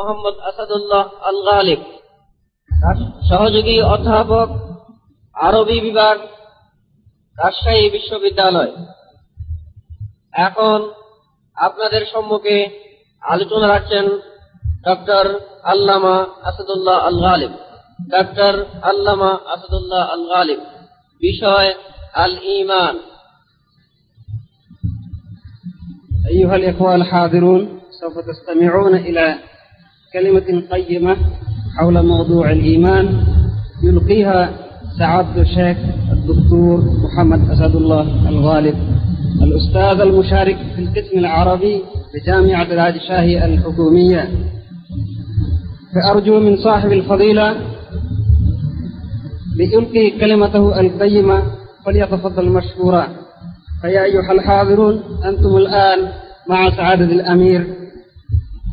মোহাম্মদ আসাদুল্লাহ আল গালিব সহযোগী অধ্যাপক আরবি বিভাগ রাজশাহী বিশ্ববিদ্যালয় এখন আপনাদের সম্মুখে আলোচনা রাখছেন ডক্টর আল্লামা আসাদুল্লাহ আল গালিব ডক্টর আল্লামা আসাদুল্লাহ আল গালিব বিষয় আল ইমান أيها الإخوة الحاضرون سوف تستمعون إلى كلمة قيمة حول موضوع الإيمان يلقيها سعادة الشيخ الدكتور محمد أسد الله الغالب. الأستاذ المشارك في القسم العربي بجامعة العادشاهي الحكومية. فأرجو من صاحب الفضيلة ليلقي كلمته القيمة فليتفضل مشكورا. فيا أيها الحاضرون أنتم الآن مع سعادة الأمير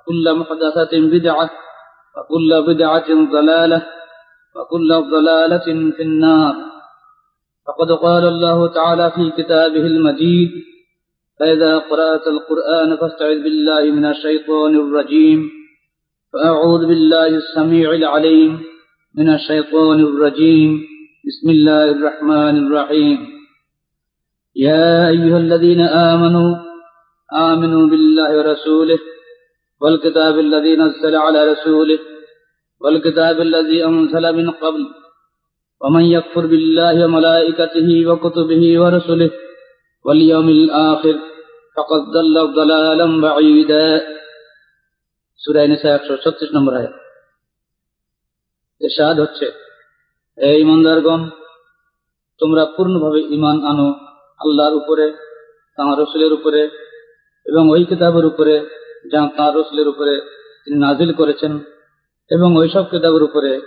وكل محدثة بدعة وكل بدعة ضلالة وكل ضلالة في النار. فقد قال الله تعالى في كتابه المجيد فإذا قرأت القرآن فاستعذ بالله من الشيطان الرجيم فأعوذ بالله السميع العليم من الشيطان الرجيم. بسم الله الرحمن الرحيم. يا أيها الذين آمنوا آمنوا بالله ورسوله والكتاب الذي نزل على رسوله والكتاب الذي أنزل من قبل ومن يكفر بالله وملائكته وكتبه ورسله واليوم الآخر فقد ضل ضلالا بعيدا سورة نساء 136 নম্বর আয়াত ইরশাদ হচ্ছে এই ইমানদারগণ তোমরা পূর্ণভাবে ইমান আনো আল্লাহর উপরে তাঁর রসুলের উপরে এবং ওই কিতাবের উপরে যা তাঁর রসুলের উপরে তিনি নাজিল করেছেন এবং ওই সব কিতাবের উপরে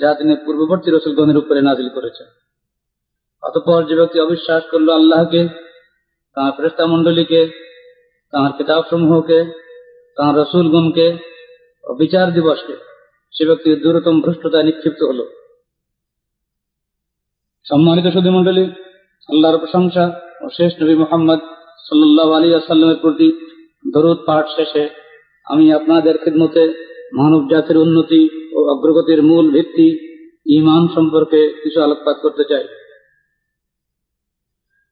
যা তিনি পূর্ববর্তী রসুলগণের উপরে নাজিল করেছেন। অতপর যে ব্যক্তি অবিশ্বাস করল আল্লাহকে, তাঁর ফেরেস্তা মণ্ডলীকে, তাঁর কিতাব সমূহকে তাঁর রসুলগণকে ও বিচার দিবসকে সে ব্যক্তি দূরতম ভ্রষ্টতায় নিক্ষিপ্ত হল। সম্মানিত সুদী মণ্ডলী, আল্লাহর প্রশংসা ও শেষ নবী মোহাম্মদ সাল্লাহ আলী আসাল্লামের প্রতি দরুদ পাঠ শেষে আমি আপনাদের খিদমতে মানব জাতির উন্নতি ও অগ্রগতির মূল ভিত্তি ইমান সম্পর্কে কিছু আলোকপাত করতে চাই।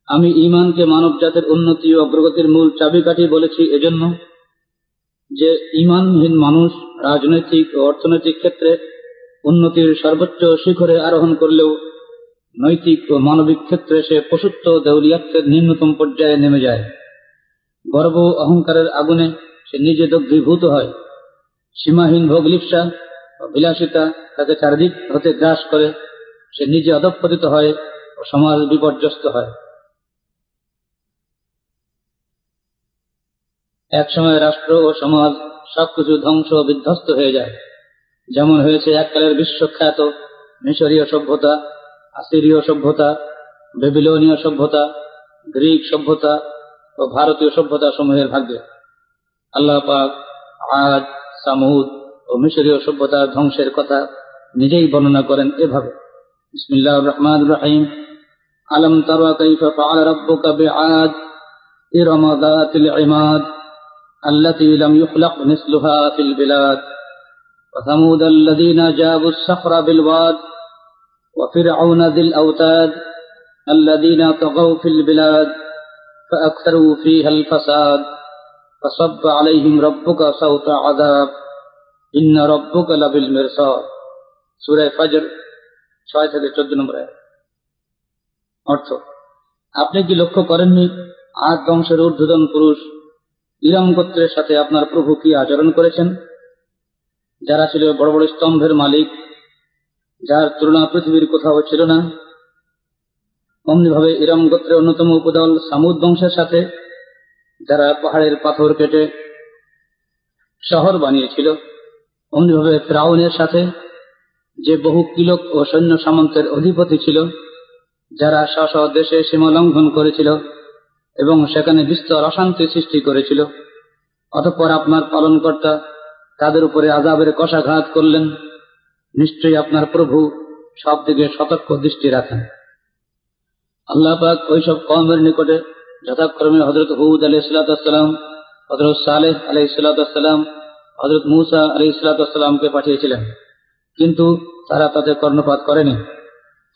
আমি ইমানকে মানব জাতির উন্নতি ও অগ্রগতির মূল চাবিকাঠি বলেছি এজন্য যে ইমানহীন মানুষ রাজনৈতিক ও অর্থনৈতিক ক্ষেত্রে উন্নতির সর্বোচ্চ শিখরে আরোহণ করলেও নৈতিক ও মানবিক ক্ষেত্রে সে পশুত্ব দেউলিয়াত্বের নিম্নতম পর্যায়ে নেমে যায়। গর্ব অহংকারের আগুনে সে নিজে দগ্ধীভূত হয়। সীমাহীন ভোগ লিপসা ও বিলাসিতা তাকে চারিদিক হতে গ্রাস করে। সে নিজে অধঃপতিত হয় ও সমাজ বিপর্যস্ত হয়। একসময় রাষ্ট্র ও সমাজ সবকিছু ধ্বংস বিধ্বস্ত হয়ে যায়। যেমন হয়েছে এককালের বিশ্বখ্যাত মিশরীয় সভ্যতা, আসিরীয় সভ্যতা, বেবিলনীয় সভ্যতা, গ্রিক সভ্যতা ও ভারতীয় সভ্যতা সমূহের ভাগ্যে আল্লাহ পাক আজ সামুদ ও মিশরীয় সভ্যতার ধ্বংসের কথা নিজেই বর্ণনা করেন এভাবে বিসমিল্লাহ রহমান রহিম আলম তারা কাইফ ফাআল রাব্বুকা বিআদ ইরম যাতিল ইমাদ التي لم يخلق مثلها في البلاد وثمود الذين جابوا الصخر بالواد وفرعون ذي الأوتاد الذين طغوا في البلاد فأكثروا فيها الفساد فصب عليهم ربك صوت عذاب إن ربك لبالمرصاد سورة فجر ছয় থেকে চোদ্দ নম্বর আয়াত। অর্থ আপনি কি লক্ষ্য করেননি আজ বংশের ঊর্ধ্বতন পুরুষ ইরাম গোত্রের সাথে আপনার প্রভু কি আচরণ করেছেন যারা ছিল বড় বড় স্তম্ভের মালিক যার তুলনা পৃথিবীর কোথাও ছিল না অমনিভাবে ইরাম গোত্রের অন্যতম উপদল সামুদ বংশের সাথে, যারা পাহাড়ের পাথর কেটে শহর বানিয়েছিল অমনিভাবে ফ্রাউনের সাথে যে বহু কিলক ও সৈন্য সামন্তের অধিপতি ছিল, যারা স্ব দেশে সীমা লঙ্ঘন করেছিল এবং সেখানে বিস্তর অশান্তি সৃষ্টি করেছিল, অতঃপর আপনার পালনকর্তা তাদের উপরে আজাবের কষাঘাত করলেন। নিশ্চয়ই আপনার প্রভু সব দিকে সতর্ক দৃষ্টি রাখেন। আল্লাহ পাক ওইসব কমের নিকটে যথাক্রমে হজরত হুদ আলি ইসলাতাম হজরত সালেহ আলি ইসলাতাম হজরত মুসা আলি ইসলাতামকে পাঠিয়েছিলেন। কিন্তু তারা তাতে কর্ণপাত করেনি।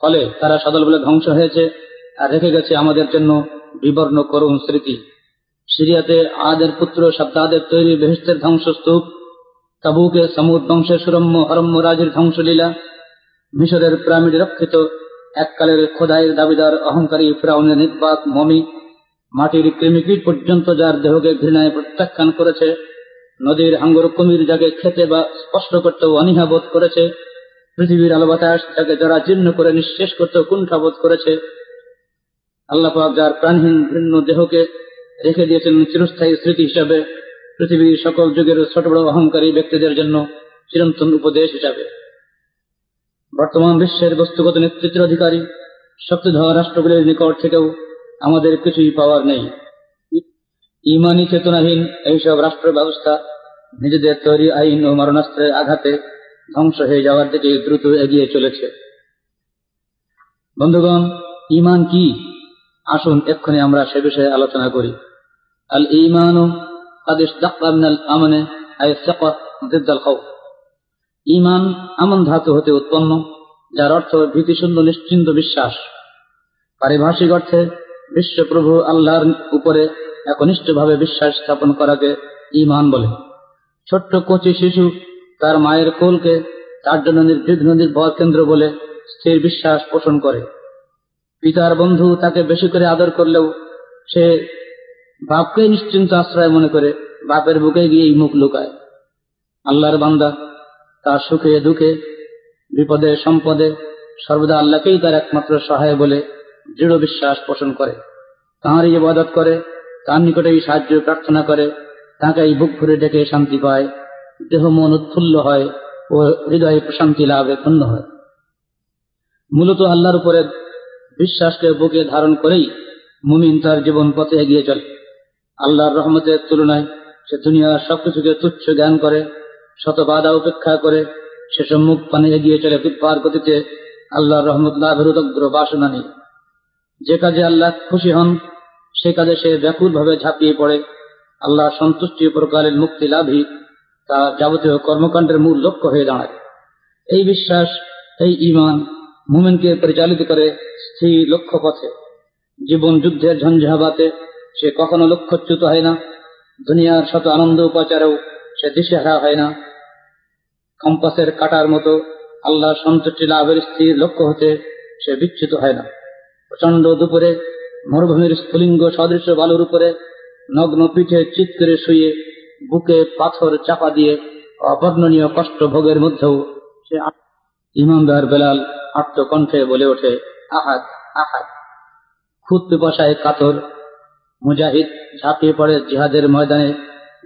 ফলে তারা সদল বলে ধ্বংস হয়েছে আর রেখে গেছে আমাদের জন্য বিবর্ণ করুণ স্মৃতি। সিরিয়াতে আদের পুত্র সাদ্দাদের তৈরি বেহেস্তের ধ্বংসস্তূপ, তাবুকে সমুদ বংশের সুরম্য হরম্য রাজের ধ্বংসলীলা, মিশরের পিরামিড রক্ষিত এককালের খোদাইয়ের দাবিদার, অহংকারী ফ্রাউনের নির্বাক মমি, মাটির কৃমিকীট পর্যন্ত যার দেহকে ঘৃণায় প্রত্যাখ্যান করেছে, নদীর হাঙ্গর কুমির যাকে খেতে বা স্পষ্ট করতেও অনীহা বোধ করেছে, পৃথিবীর আলো বাতাস যাকে যারা জীর্ণ করে নিঃশেষ করতেও কুণ্ঠাবোধ করেছে আল্লাপাক যার প্রাণহীন ঘৃণ্য দেহকে রেখে দিয়েছেন চিরস্থায়ী স্মৃতি হিসাবে, পৃথিবীর সকল যুগের ছোট বড় অহংকারী ব্যক্তিদের জন্য চিরন্তন উপদেশ হিসাবে। বর্তমান বিশ্বের বস্তুগত নেতৃত্বের অধিকারী, শক্তিধর রাষ্ট্রগুলির নিকট থেকেও আমাদের কিছুই পাওয়ার নেই। ইমানি চেতনাহীন এইসব রাষ্ট্র ব্যবস্থা নিজেদের তৈরি আইন ও মারণাস্ত্রের আঘাতে ধ্বংস হয়ে যাওয়ার দিকে দ্রুত এগিয়ে চলেছে। বন্ধুগণ, ইমান কি? আসুন এক্ষুনি আমরা সে বিষয়ে আলোচনা করি। আল ইমান আমনে ইমান আমন ধাতু হতে উৎপন্ন, যার অর্থ ভীতিশূন্য নিশ্চিন্ত বিশ্বাস। পারিভাষিক অর্থে, বিশ্বপ্রভু আল্লাহর উপরে একনিষ্ঠভাবে বিশ্বাস স্থাপন করাকে ইমান বলে। ছোট্ট কচি শিশু তার মায়ের কোলকে তার জন্য নির্বিঘ্ন নির্ভর কেন্দ্র বলে স্থির বিশ্বাস পোষণ করে। পিতার বন্ধু তাকে বেশি করে আদর করলেও সে বাপকে নিশ্চিন্ত আশ্রয় মনে করে, বাপের বুকে গিয়েই মুখ লুকায়। আল্লাহর বান্দা তার সুখে, দুঃখে, বিপদে, সম্পদে সর্বদা আল্লাহকেই তার একমাত্র সহায় বলে দৃঢ় বিশ্বাস পোষণ করে। তাঁরই ইবাদত করে, তার নিকটেই সাহায্য প্রার্থনা করে তাকেই বুক ভরে ডেকে শান্তি পায়, দেহ মন উৎফুল্ল হয় ও হৃদয়ে প্রশান্তি লাভে পূর্ণ হয়। মূলত আল্লাহর উপরে বিশ্বাসকে বুকে ধারণ করেই মুমিন তার জীবন পথে এগিয়ে চলে। আল্লাহর রহমতের তুলনায় সে দুনিয়ার সবকিছুকে তুচ্ছ জ্ঞান করে শত বাধা উপেক্ষা করে সে সম্মুখ পানে এগিয়ে চলে পার গতিতে আল্লাহর রহমত লাভের উদগ্র বাসনা নেই যে কাজে আল্লাহ খুশি হন, সে কাজে সে ব্যাকুল ভাবে ঝাঁপিয়ে পড়ে। আল্লাহ সন্তুষ্টি প্রকারের মুক্তি লাভই তা যাবতীয় কর্মকাণ্ডের মূল লক্ষ্য হয়ে দাঁড়ায়। এই বিশ্বাস, এই ইমান মুমেনকে পরিচালিত করে স্থির লক্ষ্য পথে জীবন যুদ্ধের ঝঞ্ঝাবাতে সে কখনো লক্ষ্যচ্যুত হয় না। দুনিয়ার শত আনন্দ উপাচারেও সে দিশেহারা হয় না। কম্পাসের কাটার মতো আল্লাহ সন্তুষ্টি লাভের স্থির লক্ষ্য হতে সে বিচ্যুত হয় না। প্রচণ্ড দুপুরে মরুভূমির স্ফুলিঙ্গ সদৃশ্য বালুর উপরে নগ্ন পিঠে চিৎ করে শুয়ে বুকে পাথর চাপা দিয়ে অবর্ণনীয় কষ্ট ভোগের মধ্যেও সে ইমামদার বেলাল আত্মকণ্ঠে বলে ওঠে, আহাদ আহাত খুদ পিপাসায় কাতর মুজাহিদ ঝাঁপিয়ে পড়ে জিহাদের ময়দানে,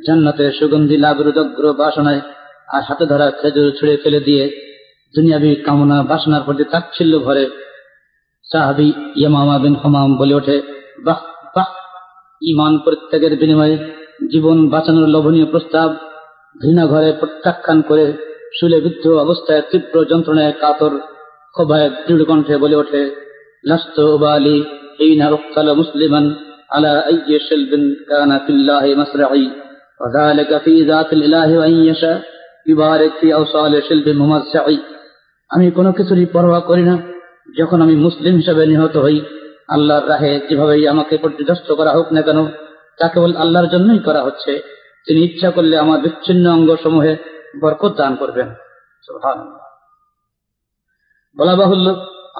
জান্নাতের সুগন্ধি লাভের উদগ্র বাসনায় আর হাতে ধরা খেজুর ছুঁড়ে ফেলে দিয়ে দুনিয়াবি কামনা বাসনার প্রতি তাচ্ছিল্য ভরে সাহাবি ইয়ামামা বিন হমাম বলে ওঠে বাহ বাহ ইমান প্রত্যেকের বিনিময়ে জীবন বাঁচানোর লোভনীয় প্রস্তাব ঘৃণা ঘরে প্রত্যাখ্যান করে শুলে বিদ্ধ অবস্থায় তীব্র যন্ত্রণায় কাতর খোবায় দৃঢ় কণ্ঠে বলে ওঠে লাস্ত বালি হিনা উক্তাল মুসলিমান على أي شلب كان في الله مسرعي وذلك في ذات الإله وإن يشاء আমি কোনো কিছুরই পরোয়া করি না। যখন আমি মুসলিম হিসাবে নিহত হই, আল্লাহর রাহে যেভাবেই আমাকে পর্যদস্ত করা হোক না কেন, তা কেবল আল্লাহর জন্যই করা হচ্ছে। তিনি ইচ্ছা করলে আমার বিচ্ছিন্ন অঙ্গ সমূহে বরকত দান করবেন। বলা বাহুল্য,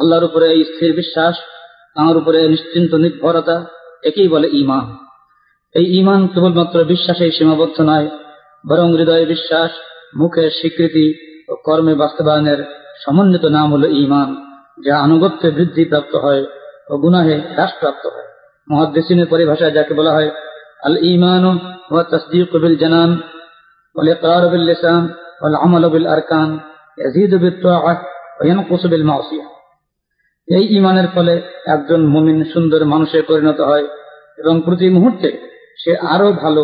আল্লাহর উপরে এই স্থির বিশ্বাস আমার উপরে নিশ্চিন্ত নির্ভরতা, একেই বলে ইমান এই ইমান কেবলমাত্র বিশ্বাসে সীমাবদ্ধ নয়, বরং হৃদয়ে বিশ্বাস মুখের স্বীকৃতি ও কর্মে বাস্তবায়নের সমন্বিত নাম হলো ইমান যা আনুগত্যে বৃদ্ধি প্রাপ্ত হয় ও গুনাহে হ্রাসপ্রাপ্ত হয় মহাদ্দেশিনের পরিভাষায় যাকে বলা হয় আল ইমান ও তসদিক বিল জানান والإقرار باللسان والعمل بالأركان يزيد بالطاعة وينقص بالمعصية এই ইমানের ফলে একজন মুমিন সুন্দর মানুষে পরিণত হয় এবং প্রতি মুহূর্তে সে আরো ভালো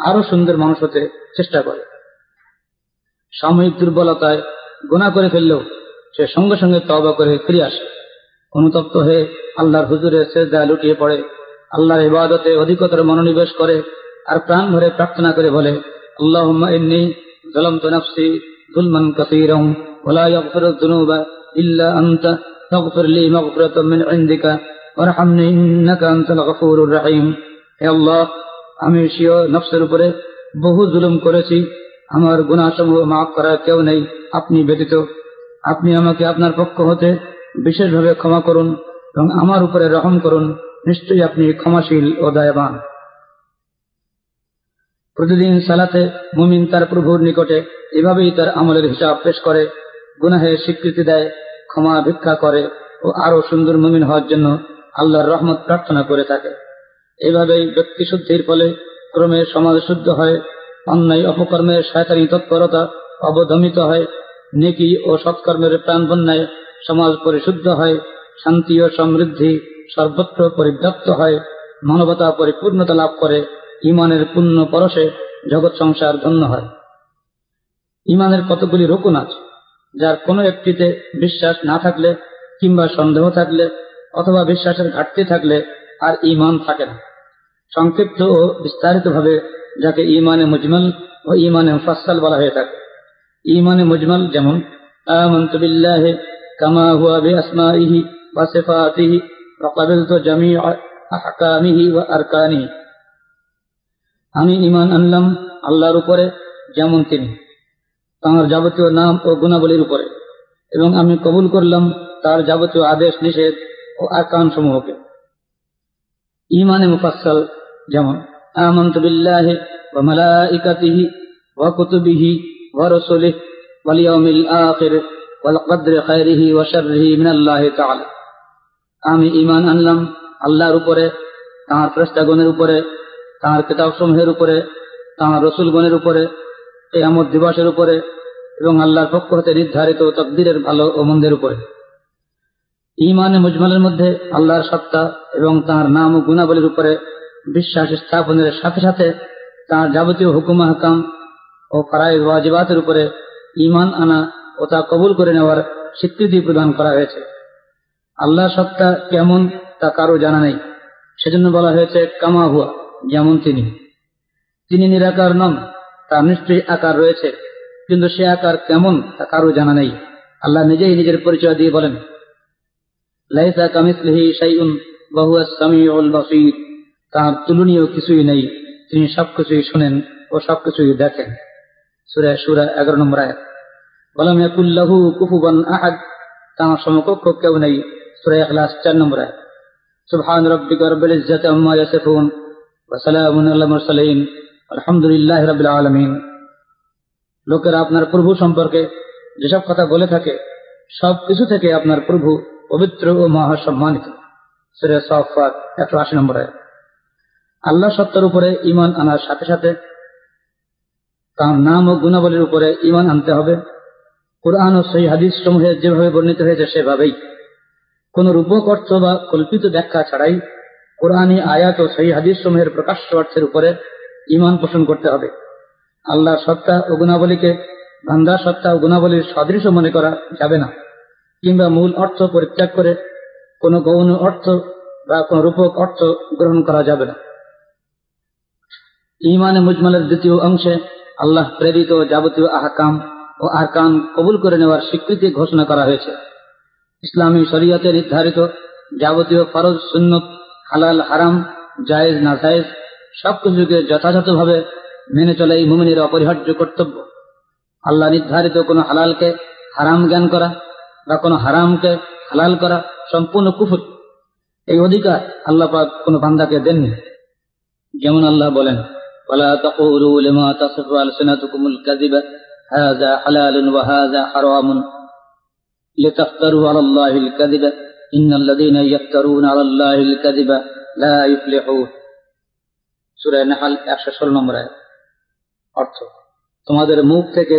আরো সুন্দর মানুষ হতে চেষ্টা করে সাময়িক দুর্বলতায় গুণা করে ফেললেও সে সঙ্গে সঙ্গে তবা করে ফিরে আসে অনুতপ্ত হয়ে আল্লাহর হুজুরে সেজদায় লুটিয়ে পড়ে আল্লাহর ইবাদতে অধিকতর মনোনিবেশ করে আর প্রাণ ভরে প্রার্থনা করে বলে আল্লাহুম্মা ইন্নী ظلمت نفسي ظلما كثيرا ولا يغفر الذنوب إلا أنت فاغفر لي مغفرة من عندك وارحمني إنك أنت الغفور الرحيم হে আল্লাহ আমি স্বীয় নফসের উপরে বহু জুলুম করেছি আমার গুণাসমূহ মাফ করার কেউ নেই। আপনি ব্যতীত, আপনি আমাকে আপনার পক্ষ হতে বিশেষভাবে ক্ষমা করুন এবং আমার উপরে রহম করুন। নিশ্চয়ই আপনি ক্ষমাশীল ও দয়াবান। প্রতিদিন সালাতে মুমিন তার প্রভুর নিকটে এভাবেই তার আমলের হিসাব পেশ করে, গুনাহে স্বীকৃতি দেয়, ক্ষমা ভিক্ষা করে ও আরও সুন্দর মুমিন হওয়ার জন্য আল্লাহর রহমত প্রার্থনা করে থাকে। এভাবেই ব্যক্তি শুদ্ধির ফলে ক্রমে সমাজ শুদ্ধ হয়। অন্যায় অপকর্মের শয়তানি তৎপরতা অবদমিত হয়, নেকি ও সৎকর্মের প্রাণ বন্যায় সমাজ পরিশুদ্ধ হয়, শান্তি ও সমৃদ্ধি সর্বত্র পরিব্যাপ্ত হয়, মানবতা পরিপূর্ণতা লাভ করে, ইমানের পূর্ণ পরশে জগৎ সংসার ধন্য হয়। ইমানের কতগুলি রকুন আছে, যার কোনো একটিতে বিশ্বাস না থাকলে কিংবা সন্দেহ থাকলে অথবা বিশ্বাসের ঘাটতি থাকলে আর ইমান থাকে না। সংক্ষিপ্ত ও বিস্তারিতভাবে যাকে ইমানে মুজমল ও ইমানে মুফাসসাল বলা হয়ে থাকে ইমানে মুজমল যেমন آمنت بالله كما هو بأسمائه وصفاته وقبلت جميع أحكامه وأركانه আমি ইমান আনলাম আল্লাহর উপরে যেমন তিনি তাঁর যাবতীয় নাম ও গুণাবলীর উপরে এবং আমি কবুল করলাম তার যাবতীয় আদেশ নিষেধ ও আকান সমূহকে ইমানে মুফাসসাল যেমন آمنت بالله وملائكته وكتبه ورسله واليوم الآخر والقدر خيره وشره من الله تعالى আমি ইমান আনলাম আল্লাহর উপরে তাঁর ফ্রেস্তাগণের উপরে তাঁর কিতাবসমূহের উপরে তাঁর রসুলগণের উপরে কেয়ামত দিবসের উপরে এবং আল্লাহর পক্ষ হতে নির্ধারিত তকদিরের ভালো ও মন্দের উপরে ইমানে মুজমালের মধ্যে আল্লাহর সত্তা এবং তাঁর নাম ও গুণাবলীর উপরে বিশ্বাস স্থাপনের সাথে সাথে তাঁর যাবতীয় হুকুম, হাকাম ও ফারাই ওয়াজিবাতের উপরে ইমান আনা ও তা কবুল করে নেওয়ার স্বীকৃতি প্রদান করা হয়েছে। আল্লাহ সত্তা কেমন তা কারও জানা নেই। সেজন্য বলা হয়েছে, কামা হুয়া, যেমন তিনি। তিনি নিরাকার নন, তার নিশ্চয়ই আকার রয়েছে, কিন্তু সে আকার কেমন তা কারও জানা নেই। আল্লাহ নিজেই নিজের পরিচয় দিয়ে বলেন, লাইসা কামিসলিহি শাইউন বহুয়া সামিউল বাসীর। তার তুলনীয় কিছুই নেই। তিনি সবকিছুই শুনেন ও সবকিছুই দেখেন। সুরা সুরা এগারো নম্বর আয়াত। বলম ইয়াকুল্লাহু কুফুবান আহাদ। তার সমকক্ষ কেউ নেই। সুরা ইখলাস চার নম্বর আয়াত। সুবহান রাব্বিকা রাব্বিল ইজ্জাতি আম্মা ইয়াসিফুন ওয়া সালামুন আলাল মুরসালিন। আলহামদুলিল্লাহি রাব্বিল আলামিন। লোকেরা আপনার প্রভু সম্পর্কে যেসব কথা বলে থাকে সব কিছু থেকে আপনার প্রভু পবিত্র ও মহাসম্মানিত। সুরে সফাত একশো আশি নম্বর আয়াত। আল্লাহ সত্তার উপরে ইমান আনার সাথে সাথে তার নাম ও গুণাবলীর উপরে ইমান আনতে হবে। কোরআন ও সেই হাদিস সমূহে যেভাবে বর্ণিত হয়েছে সেভাবেই। কোন রূপক অর্থ বা কল্পিত ব্যাখ্যা ছাড়াই কোরআনী আয়াত ও সেই হাদিস সমূহের প্রকাশ্য অর্থের উপরে ইমান পোষণ করতে হবে। আল্লাহ সত্তা ও গুণাবলীকে বান্দার সত্তা ও গুণাবলীর সদৃশ মনে করা যাবে না, কিংবা মূল অর্থ পরিত্যাগ করে কোনো গৌণ অর্থ বা কোন রূপক অর্থ গ্রহণ করা যাবে না। ইমানে মুজমালের দ্বিতীয় অংশে আল্লাহ প্রেরিত যাবতীয় আহকাম ও আরকান কবুল করে নেওয়ার স্বীকৃতি ঘোষণা করা হয়েছে। ইসলামী শরীয়তে নির্ধারিত যাবতীয় ফরজ, সুন্নত, হালাল, হারাম, জায়েজ না জায়েজ সবকিছুকে যথাযথভাবে মেনে চলা এই মুমিনের অপরিহার্য কর্তব্য। আল্লাহ নির্ধারিত কোনো হালালকে হারাম জ্ঞান করা বা কোনো হারামকে হালাল করা সম্পূর্ণ কুফুর। এই অধিকার আল্লাহ কোনো বান্দাকে দেননি। যেমন আল্লাহ বলেন ولا تقولوا لما تصف ألسنتكم الكذب هذا حلال وهذا حرام لتفتروا على الله الكذب إن الذين يفترون على الله الكذب لا يفلحون সূরা নাহাল 116 নম্বর আয়াত অর্থ তোমাদের মুখ থেকে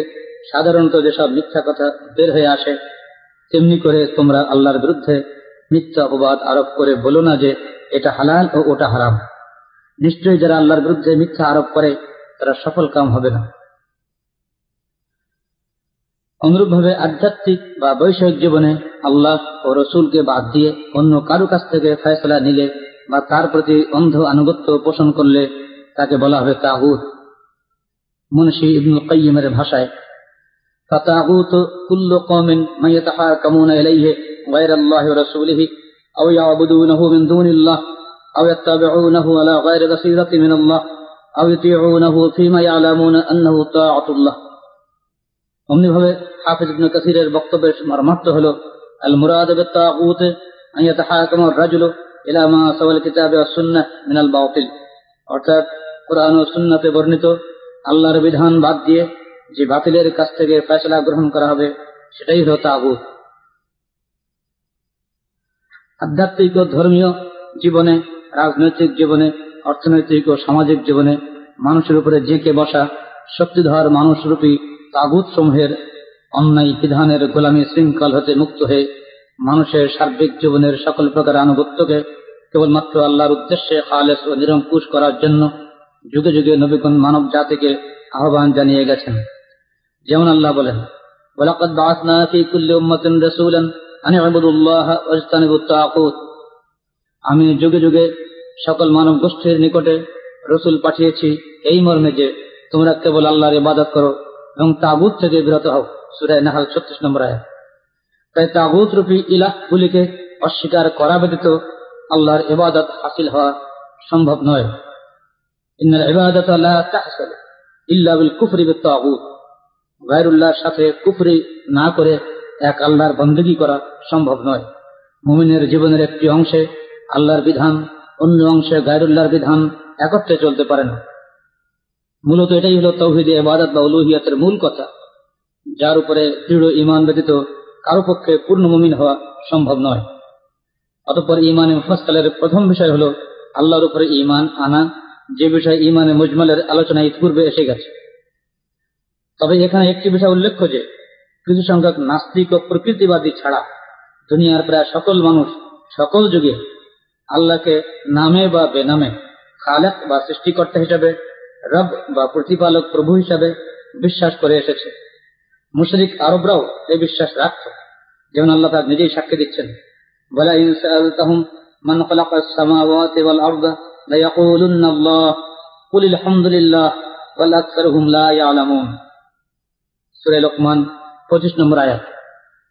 সাধারণত যেসব মিথ্যা কথা বের হয়ে আসে তেমনি করে তোমরা আল্লাহর বিরুদ্ধে মিথ্যা অপবাদ আরোপ করে বলো না যে এটা হালাল ও ওটা হারাম নিশ্চয়ই যারা আল্লাহর বিরুদ্ধে মিথ্যা আরোপ করে তারা সফল কাম হবে না অনুরূপভাবে আধ্যাত্মিক বা বৈষয়িক জীবনে আল্লাহ ও রসুলকে বাদ দিয়ে অন্য কারো কাছ থেকে ফয়সলা নিলে বা তার প্রতি অন্ধ আনুগত্য পোষণ করলে তাকে বলা হবে তাহুদ মুন্সি ইবনুল কাইয়িমের ভাষায় فطاغوت كل قوم من يتحاكمون إليه غير الله ورسوله أو يعبدونه من دون الله أو يتبعونه على غير بصيرة من الله أو يطيعونه فيما يعلمون أنه طاعة الله অমনিভাবে হাফিজ ইবনে কাসিরের বক্তব্যের মর্মার্থ হল আল মুরাদ বিত্তাগুত আন ইয়াতাহাকামু আর-রাজুলু ইলা মা সাওয়াল কিতাবে ওয়াস সুন্নাহ মিন আল বাতিল অর্থাৎ কোরআন ও সুন্নাতে বর্ণিত আল্লাহর বিধান বাদ দিয়ে যে বাতিলের কাছ থেকে ফয়সলা গ্রহণ করা হবে সেটাই হলো তাগুত আধ্যাত্মিক ও ধর্মীয় জীবনে রাজনৈতিক জীবনে অর্থনৈতিক ও সামাজিক জীবনে মানুষের উপরে জেঁকে বসা শক্তিধর মানুষরূপী তাগুত সমূহের অন্যায় বিধানের গোলামী শৃঙ্খল হতে মুক্ত হয়ে মানুষের সার্বিক জীবনের সকল প্রকার আনুগত্যকে কেবলমাত্র আল্লাহর উদ্দেশ্যে খালেস ও নিরঙ্কুশ করার জন্য যুগে যুগে নবীগণ মানব জাতিকে আহ্বান জানিয়ে গেছেন যেমন আল্লাহ বলেন ولقد بعثنا في كل أمة رسولا أن اعبدوا الله واجتنبوا الطاغوت আমি যুগে যুগে সকল মানব গোষ্ঠীর নিকটে রসুল পাঠিয়েছি এই মর্মে যে তোমরা কেবল আল্লাহর ইবাদত করো এবং তাগুত থেকে বিরত হও। সুরায় নাহাল ছত্রিশ নম্বর আয়াত। তাই তাগুত রূপী ইলাহ গুলিকে অস্বীকার করা ব্যতীত আল্লাহর ইবাদত হাসিল হওয়া সম্ভব নয়। ইন্নাল ইবাদত লা তাহসাল ইল্লা বিল কুফরি বিত তাগুত। গায়রুল্লাহর সাথে কুফরি না করে এক আল্লাহর বন্দগি করা সম্ভব নয়। মুমিনের জীবনের একটি অংশে আল্লাহর বিধান, অন্য অংশে গায়রুল্লাহর বিধান একত্রে চলতে পারে না। মূলত এটাই হলো তৌহিদে, ইবাদত বা উলুহিয়াতের মূল কথা, যার উপরে দৃঢ় ইমান ব্যতীত কারও পক্ষে পূর্ণ মুমিন হওয়া সম্ভব নয়। অতঃপর ইমানে মুফাসসালের প্রথম বিষয় হলো আল্লাহর উপরে ইমান আনা, যে বিষয় ইমানে মুজমালের আলোচনা ইতিপূর্বে এসে গেছে। তবে এখানে একটি বিষয় উল্লেখ্য যে, কিছু সংখ্যক নাস্তিক ও প্রকৃতিবাদী ছাড়া দুনিয়ার প্রায় সকল মানুষ সকল যুগে আল্লাহকে নামে বা বেনামে খালেক বা সৃষ্টিকর্তা হিসাবে, রব বা প্রতিপালক প্রভু হিসাবে বিশ্বাস করে এসেছে। মুশরিক আরবরাও এই বিশ্বাস রাখত, যেমন আল্লাহ তার নিজেই সাক্ষী দিচ্ছেন। বলা ইনসালতাহুম খালাকাস সামাওয়াতি ওয়াল আরদা লা আল্লাহ কুল আলহামদুলিল্লাহ ওয়াল আকসারুহুম লা ইয়ালামুন। সূরা লোকমান 25 নম্বর আয়াত।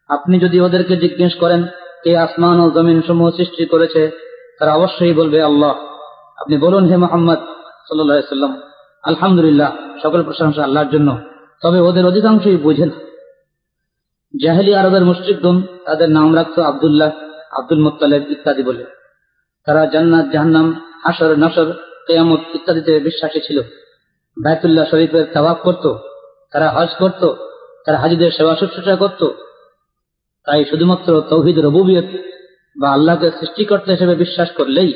আপনি যদি ওদেরকে জিজ্ঞেস করেন, কে আসমান ও জমিন সমূহ সৃষ্টি করেছে? তারা অবশ্যই বলবে, আল্লাহ, আপনি বলুন হে মোহাম্মদ সাল্লাম আলহামদুলিল্লাহ, সকল প্রশংসা আল্লাহর জন্য। তবে ওদের অধিকাংশই বোঝে না। জাহেলি আরবের মুশ্রিকগণ তাদের নাম রাখত আবদুল্লাহ, আব্দুল মুতালেব ইত্যাদি বলে। তারা জান্নাত, জাহান্নাম হাসর নসর কেয়ামত ইত্যাদিতে বিশ্বাসী ছিল। বায়তুল্লাহ শরীফের তাওয়াব করত, তারা হজ করত, তারা হাজিদের সেবা শুশ্রূষা করত। তাই শুধুমাত্র তৌহিদ রবুবিয়ত বা আল্লাহকে সৃষ্টিকর্তা হিসেবে বিশ্বাস করলেই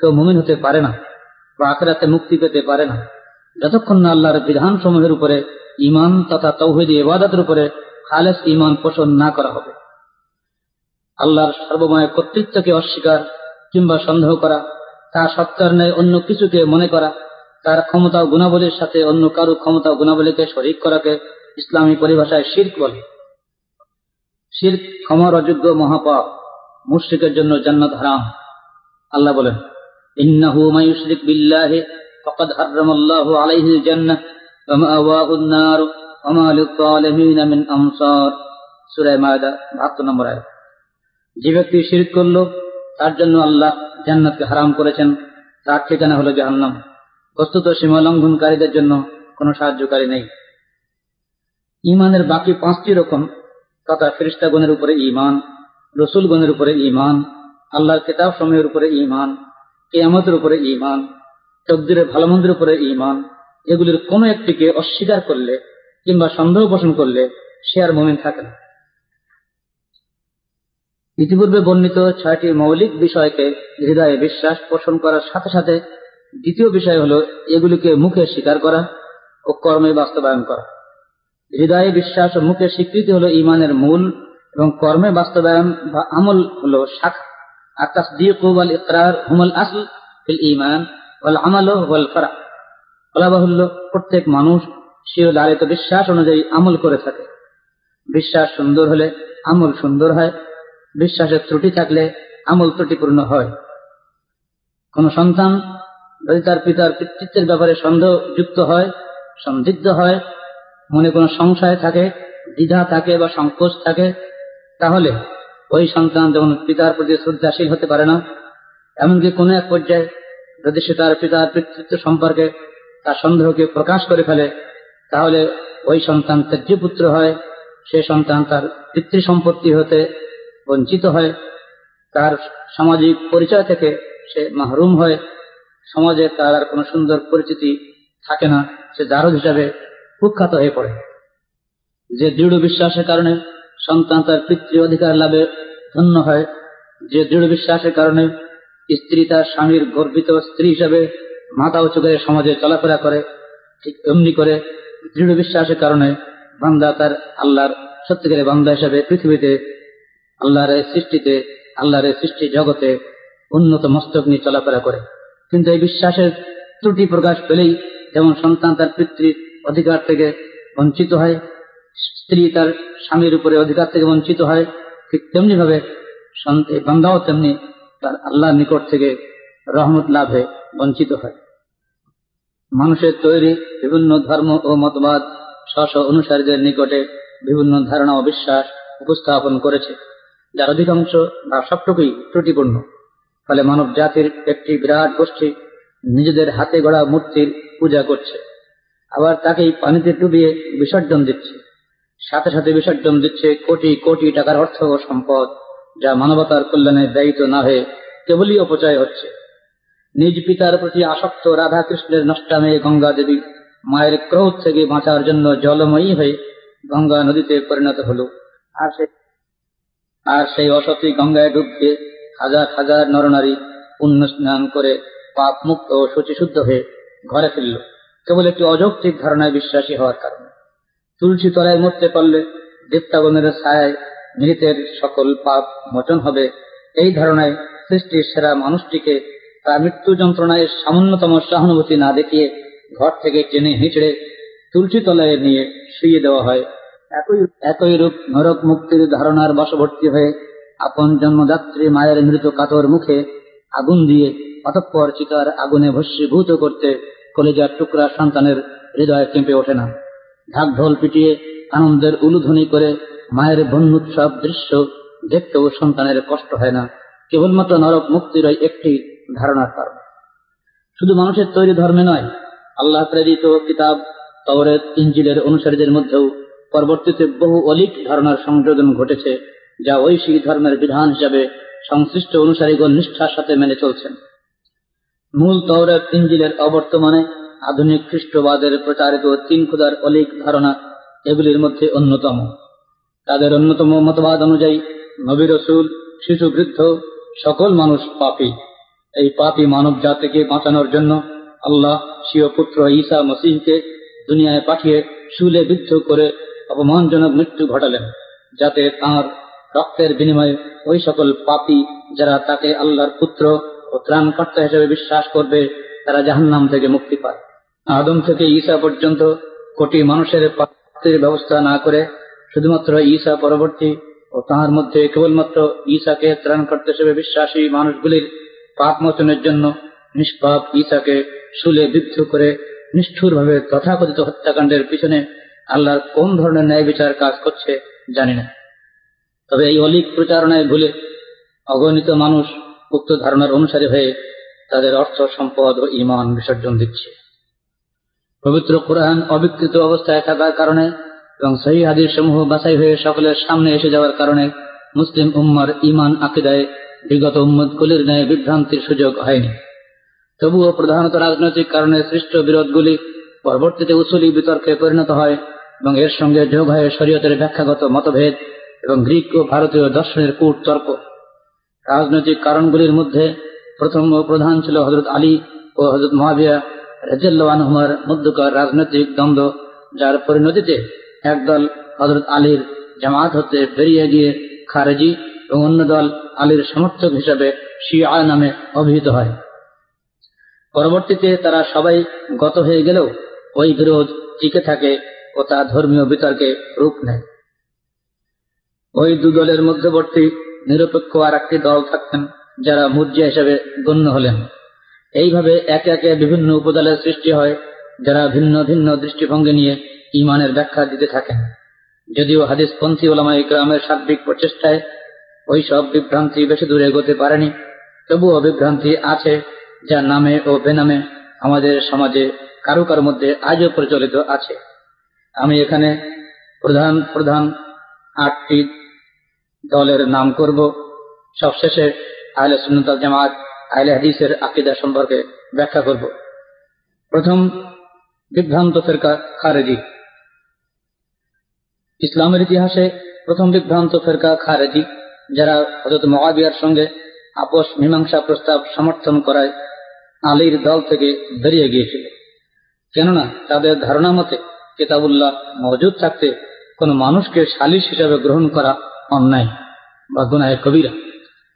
কেউ মুমিন হতে পারে না বা আখেরাতে মুক্তি পেতে পারে না। যতক্ষণ না আল্লাহর বিধান সমূহের উপরে ইমান তথা তৌহিদি ইবাদতের উপরে খালেস ইমান পোষণ না করা হবে। আল্লাহর সর্বময় কর্তৃত্বকে অস্বীকার কিংবা সন্দেহ করা, তা সত্তার ন্যায় অন্য কিছুকে মনে করা, তার ক্ষমতা গুণাবলীর সাথে অন্য কারও ক্ষমতা গুণাবলীকে শরিক করাকে ইসলামী পরিভাষায় শির্ক বলে। শির্ক ক্ষমার অযোগ্য মহাপাপ। মুশ্রিকের জন্য জান্নাত হারাম। আল্লাহ বলেন, ইন্নাহু মায়ুশরিক বিল্লাহি ফাকাদ হারামাল্লাহু আলাইহিল জান্নাহ ওয়া মাআওয়াহুন নার ওয়া মা লিয-যালিমিন আনসার সূরা মায়দা 72 নম্বর আয়াত। যে ব্যক্তি শিরক করল, তার জন্য আল্লাহ জান্নাতকে হারাম করেছেন। তার ঠিকানা হলো জাহান্নাম। বস্তুত সীমা লঙ্ঘনকারীদের জন্য কোনো সাহায্যকারী নেই। ইমানের বাকি পাঁচটি রকম, তথা ফেরিস্তাগণের উপরে ইমান রসুলগণের উপরে ইমান আল্লাহর কিতাব সমূহের উপরে ইমান কেয়ামতের উপরে ইমান তকদিরের ভালো মন্দের উপরে ইমান এগুলির কোনো একটিকে অস্বীকার করলে কিংবা সন্দেহ পোষণ করলে সে আর মমিন থাকে না। ইতিপূর্বে বর্ণিত ছয়টি মৌলিক বিষয়কে হৃদয়ে বিশ্বাস পোষণ করার সাথে সাথে দ্বিতীয় বিষয় হল এগুলিকে মুখে স্বীকার করা ও কর্মে বাস্তবায়ন করা। হৃদয়ে বিশ্বাস ও মুখে স্বীকৃতি হলো ইমানের মূল এবং কর্মে বাস্তবায়ন বা আমল হলো শাখা। আর তাসদিক ওয়াল ইকরার হুমুল আসল ফিল ইমান ওয়াল আমাল ওয়াল ফারা বলা বাহুল্য, প্রত্যেক মানুষ শির লালিত বিশ্বাস অনুযায়ী আমল করে থাকে। বিশ্বাস সুন্দর হলে আমল সুন্দর হয়। বিশ্বাসের ত্রুটি থাকলে আমল ত্রুটিপূর্ণ হয়। কোন সন্তান যদি তার পিতার পিতৃত্বের ব্যাপারে সন্দেহ যুক্ত হয়, সন্দিগ্ধ হয়, মনে কোনো সংশয় থাকে, দ্বিধা থাকে বা সংকোচ থাকে তাহলে ওই সন্তান যখন পিতার প্রতি শ্রদ্ধাশীল হতে পারে না, এমনকি কোনো এক পর্যায়ে যদি সে তার পিতার পিতৃত্ব সম্পর্কে তার সন্দেহকে প্রকাশ করে ফেলে, তাহলে ওই সন্তান ত্যায্য পুত্র হয়, সে সন্তান তার পিতৃ সম্পত্তি হতে বঞ্চিত হয়, তার সামাজিক পরিচয় থেকে সে মাহরুম হয়, সমাজে তার আর কোনো সুন্দর পরিচিতি থাকে না, সে দারদ হিসাবে কুখ্যাত হয়ে পড়ে। যে দৃঢ় বিশ্বাসের কারণে সন্তান তার পিতৃ অধিকার লাভে ধন্য হয়। যে দৃঢ় বিশ্বাসের কারণে স্ত্রী তার স্বামীর গর্বিত স্ত্রী হিসাবে মাথা উঁচু করে সমাজে চলাফেরা করে, ঠিক এমনি করে দৃঢ় বিশ্বাসের কারণে বান্দা তার আল্লাহর সত্যিকারের বান্দা হিসাবে পৃথিবীতে, আল্লাহর সৃষ্টিতে, আল্লাহর সৃষ্টি জগতে উন্নত মস্তক নিয়ে চলাফেরা করে। কিন্তু এই বিশ্বাসের ত্রুটি প্রকাশ পেলেই যেমন সন্তান তার পিতৃ অধিকার থেকে বঞ্চিত হয় স্ত্রী তার স্বামীর উপরে অধিকার থেকে বঞ্চিত হয়, ঠিক তেমনি ভাবে বান্দাও তেমনি তার আল্লাহর নিকট থেকে রহমত লাভে বঞ্চিত হয়। মানুষের তৈরি বিভিন্ন ধর্ম ও মতবাদ স্ব অনুসারীদের নিকটে বিভিন্ন ধারণা ও বিশ্বাস উপস্থাপন করেছে, যার অধিকাংশ বা সবটুকুই ত্রুটিপূর্ণ। ফলে মানব জাতির একটি বিরাট গোষ্ঠী নিজেদের হাতে গড়া মূর্তির পূজা করছে, আবার তাকেই পানিতে ডুবিয়ে বিসর্জন দিচ্ছে। সাথে সাথে বিসর্জন দিচ্ছে কোটি কোটি টাকার অর্থ ও সম্পদ, যা মানবতার কল্যাণে ব্যয়িত না হয়ে কেবলই অপচয় হচ্ছে। নিজ পিতার প্রতি আসক্ত রাধা কৃষ্ণের নষ্টামে গঙ্গা দেবী মায়ের ক্রোধ থেকে বাঁচার জন্য জলময়ী হয়ে গঙ্গা নদীতে পরিণত হলো। আর সে আর সেই অসতী গঙ্গায় ডুব দিয়ে হাজার হাজার নরনারী পুণ্য স্নান করে পাপ মুক্ত ও শুচিশুদ্ধ হয়ে ঘরে ফিরল। কেবল একটি অযৌক্তিক ধারণায় বিশ্বাসী হওয়ার কারণে। তুলসী তলায় মরতে পারলে দেবতাগণের ছায় মৃতের সকল পাপ মোচন হবে। এই ধারণায় সৃষ্টির সেরা মানুষটিকে তার মৃত্যু যন্ত্রণায় সামান্যতম সহানুভূতি না দেখিয়ে ঘর থেকে টেনে হিঁচড়ে তুলসী তলায় নিয়ে শুয়ে দেওয়া হয়। একই একই রূপ নরক মুক্তির ধারণার বশবর্তী হয়ে আপন জন্মদাত্রী মায়ের মৃত কাতর মুখে আগুন দিয়ে অতঃপর চিতার আগুনে ভস্মীভূত করতে কলেজার টুকরা সন্তানের হৃদয় কেঁপে ওঠে না। ঢাক ঢোল পিটিয়ে আনন্দের উলুধ্বনি করে মায়ের বন্যুৎসব দৃশ্য দেখতেও সন্তানের কষ্ট হয় না। কেবলমাত্র নরক মুক্তির একটি ধারণার কারণ। শুধু মানুষের তৈরি ধর্মে নয়, আল্লাহ প্রেরিত কিতাব তবরের ইঞ্জিলের অনুসারীদের মধ্যেও পরবর্তীতে বহু অলিক ধারণার সংযোজন ঘটেছে, যা ঐশী ধর্মের বিধান হিসাবে সংশ্লিষ্ট অনুসারীগণ নিষ্ঠার সাথে মেনে চলছেন। মূল তওরের ইঞ্জিলের অবর্তমানে আধুনিক খ্রিস্টবাদের প্রচারিত তিন খুদার অলিক ধারণা এগুলির মধ্যে অন্যতম। তাদের অন্যতম মতবাদ অনুযায়ী, নবী রসুল, শিশু বৃদ্ধ, সকল মানুষ পাপী। এই পাপী মানব জাতিকে বাঁচানোর জন্য আল্লাহ স্বীয় পুত্র ঈসা মসিহকে দুনিয়ায় পাঠিয়ে শুলে বিদ্ধ করে অপমানজনক মৃত্যু ঘটালেন, যাতে তাঁর রক্তের বিনিময়ে ওই সকল পাপী যারা তাকে আল্লাহর পুত্র ও ত্রাণকর্তা হিসেবে বিশ্বাস করবে, তারা জাহান্নাম থেকে মুক্তি পায়। আদম থেকে ঈসা পর্যন্ত কোটি মানুষের প্রাপ্তির ব্যবস্থা না করে শুধুমাত্র ঈসা পরবর্তী ও তাহার মধ্যে কেবলমাত্র ঈসাকে ত্রাণকর্তা হিসেবে বিশ্বাসী মানুষগুলির পাপ মোচনের জন্য নিষ্পাপ ঈসাকে শুলে বিদ্ধ করে নিষ্ঠুরভাবে তথাকথিত হত্যাকাণ্ডের পিছনে আল্লাহর কোন ধরনের ন্যায় বিচার কাজ করছে জানি না। তবে এই অলিক প্রচারণায় ভুলে অগণিত মানুষ উক্ত ধারণার অনুসারী হয়ে তাদের অর্থ, সম্পদ ও ইমান বিসর্জন দিচ্ছে। পবিত্র কোরআন অবিকৃত অবস্থায় থাকার কারণে এবং সহি হাদির সমূহ বাছাই হয়ে সকলের সামনে এসে যাওয়ার কারণে মুসলিম উম্মার ইমান আকিদায় বিগত উম্মদগুলির ন্যায় বিভ্রান্তির সুযোগ হয়নি। তবুও প্রধানত রাজনৈতিক কারণে সৃষ্ট বিরোধগুলি পরবর্তীতে উসুলি বিতর্কে পরিণত হয় এবং এর সঙ্গে যোগ হয় শরীয়তের ব্যাখ্যাগত মতভেদ এবং গ্রিক ও ভারতীয় দর্শনের কূট তর্ক রাজনৈতিক কারণগুলির মধ্যে প্রথম ও প্রধান ছিল হজরত আলী ও হজরত মহাবিয়া রাজ্লানহুমার মধ্যকার রাজনৈতিক দ্বন্দ্ব, যার পরিণতিতে একদল হজরত আলীর জামাত হতে বেরিয়ে গিয়ে খারেজি এবং অন্য দল আলীর সমর্থক হিসাবে শিয়া নামে অভিহিত হয়। পরবর্তীতে তারা সবাই গত হয়ে গেলেও ওই বিরোধ টিকে থাকে ও তা ধর্মীয় বিতর্কে রূপ নেয়। ওই দু দলের মধ্যবর্তী নিরপেক্ষ আর একটি দল থাকতেন যারা মুর্জিয়া হিসেবে গণ্য হলেন। এইভাবে একে একে বিভিন্ন উপদলের সৃষ্টি হয়, যারা ভিন্ন ভিন্ন দৃষ্টিভঙ্গি নিয়ে ইমানের ব্যাখ্যা দিতে থাকেন। যদিও হাদিসপন্থী ওলামা ইকরামের সার্বিক প্রচেষ্টায় ওই সব বিভ্রান্তি বেশি দূরে এগোতে পারেনি, তবুও বিভ্রান্তি আছে যা নামে ও বেনামে আমাদের সমাজে কারও কারও মধ্যে আজও প্রচলিত আছে। আমি এখানে প্রধান প্রধান আটটি দলের নাম করব। সবশেষে আহলে সুন্নতাল জামাত আহলে হাদিসের আকিদা সম্পর্কে ব্যাখ্যা করব। প্রথম বিভ্রান্ত ফেরকা খারেজি। ইসলামের ইতিহাসে প্রথম বিভ্রান্ত ফেরকা খারেজি, যারা হজরত সঙ্গে আপোষ মীমাংসা প্রস্তাব সমর্থন করায় আলীর দল থেকে বেরিয়ে গিয়েছিল। কেননা তাদের ধারণা মতে কেতাবুল্লাহ মজুদ থাকতে কোনো মানুষকে সালিশ হিসাবে গ্রহণ করা অন্যায় বা গুনায় কবিরা।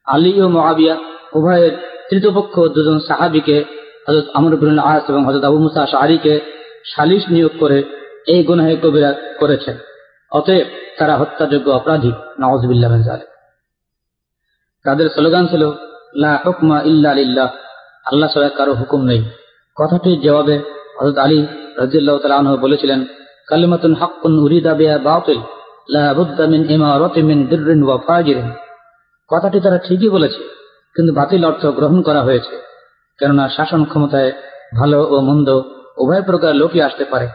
আলী ও মহাবিয়া উভয়ের তৃতীয়পক্ষ দুজন সাহাবিকে হজরত আমরুল আস এবং হজরত আবু মুসা শাহরিকে সালিশ নিয়োগ করে এই গুনাহে কবিরা করেছেন অতএব তারা হত্যাযোগ্য অপরাধী। নওয়াজবিল্লাহ তাদের স্লোগান ছিল, লা হুকমা ইল্লা লিল্লাহ। আল্লাহ ছাড়া কারও হুকুম নেই। কথাটির জবাবে হজরত আলী রাজিয়াল্লাহ তালাহ বলেছিলেন, কালিমাতুন হাক্কুন উরিদা বিয়া বাতিল। লা বুদ্দা মিন ইমারাতি মিন দিররিন ওয়া ফাজিরিন। কথাটি তারা ঠিকই বলেছে। কিন্তু বাতিল অর্থ গ্রহণ করা হয়েছে, কেননা শাসন ক্ষমতায় ভালো ও মন্দ উভয় প্রকার লোকই আসতে পারে।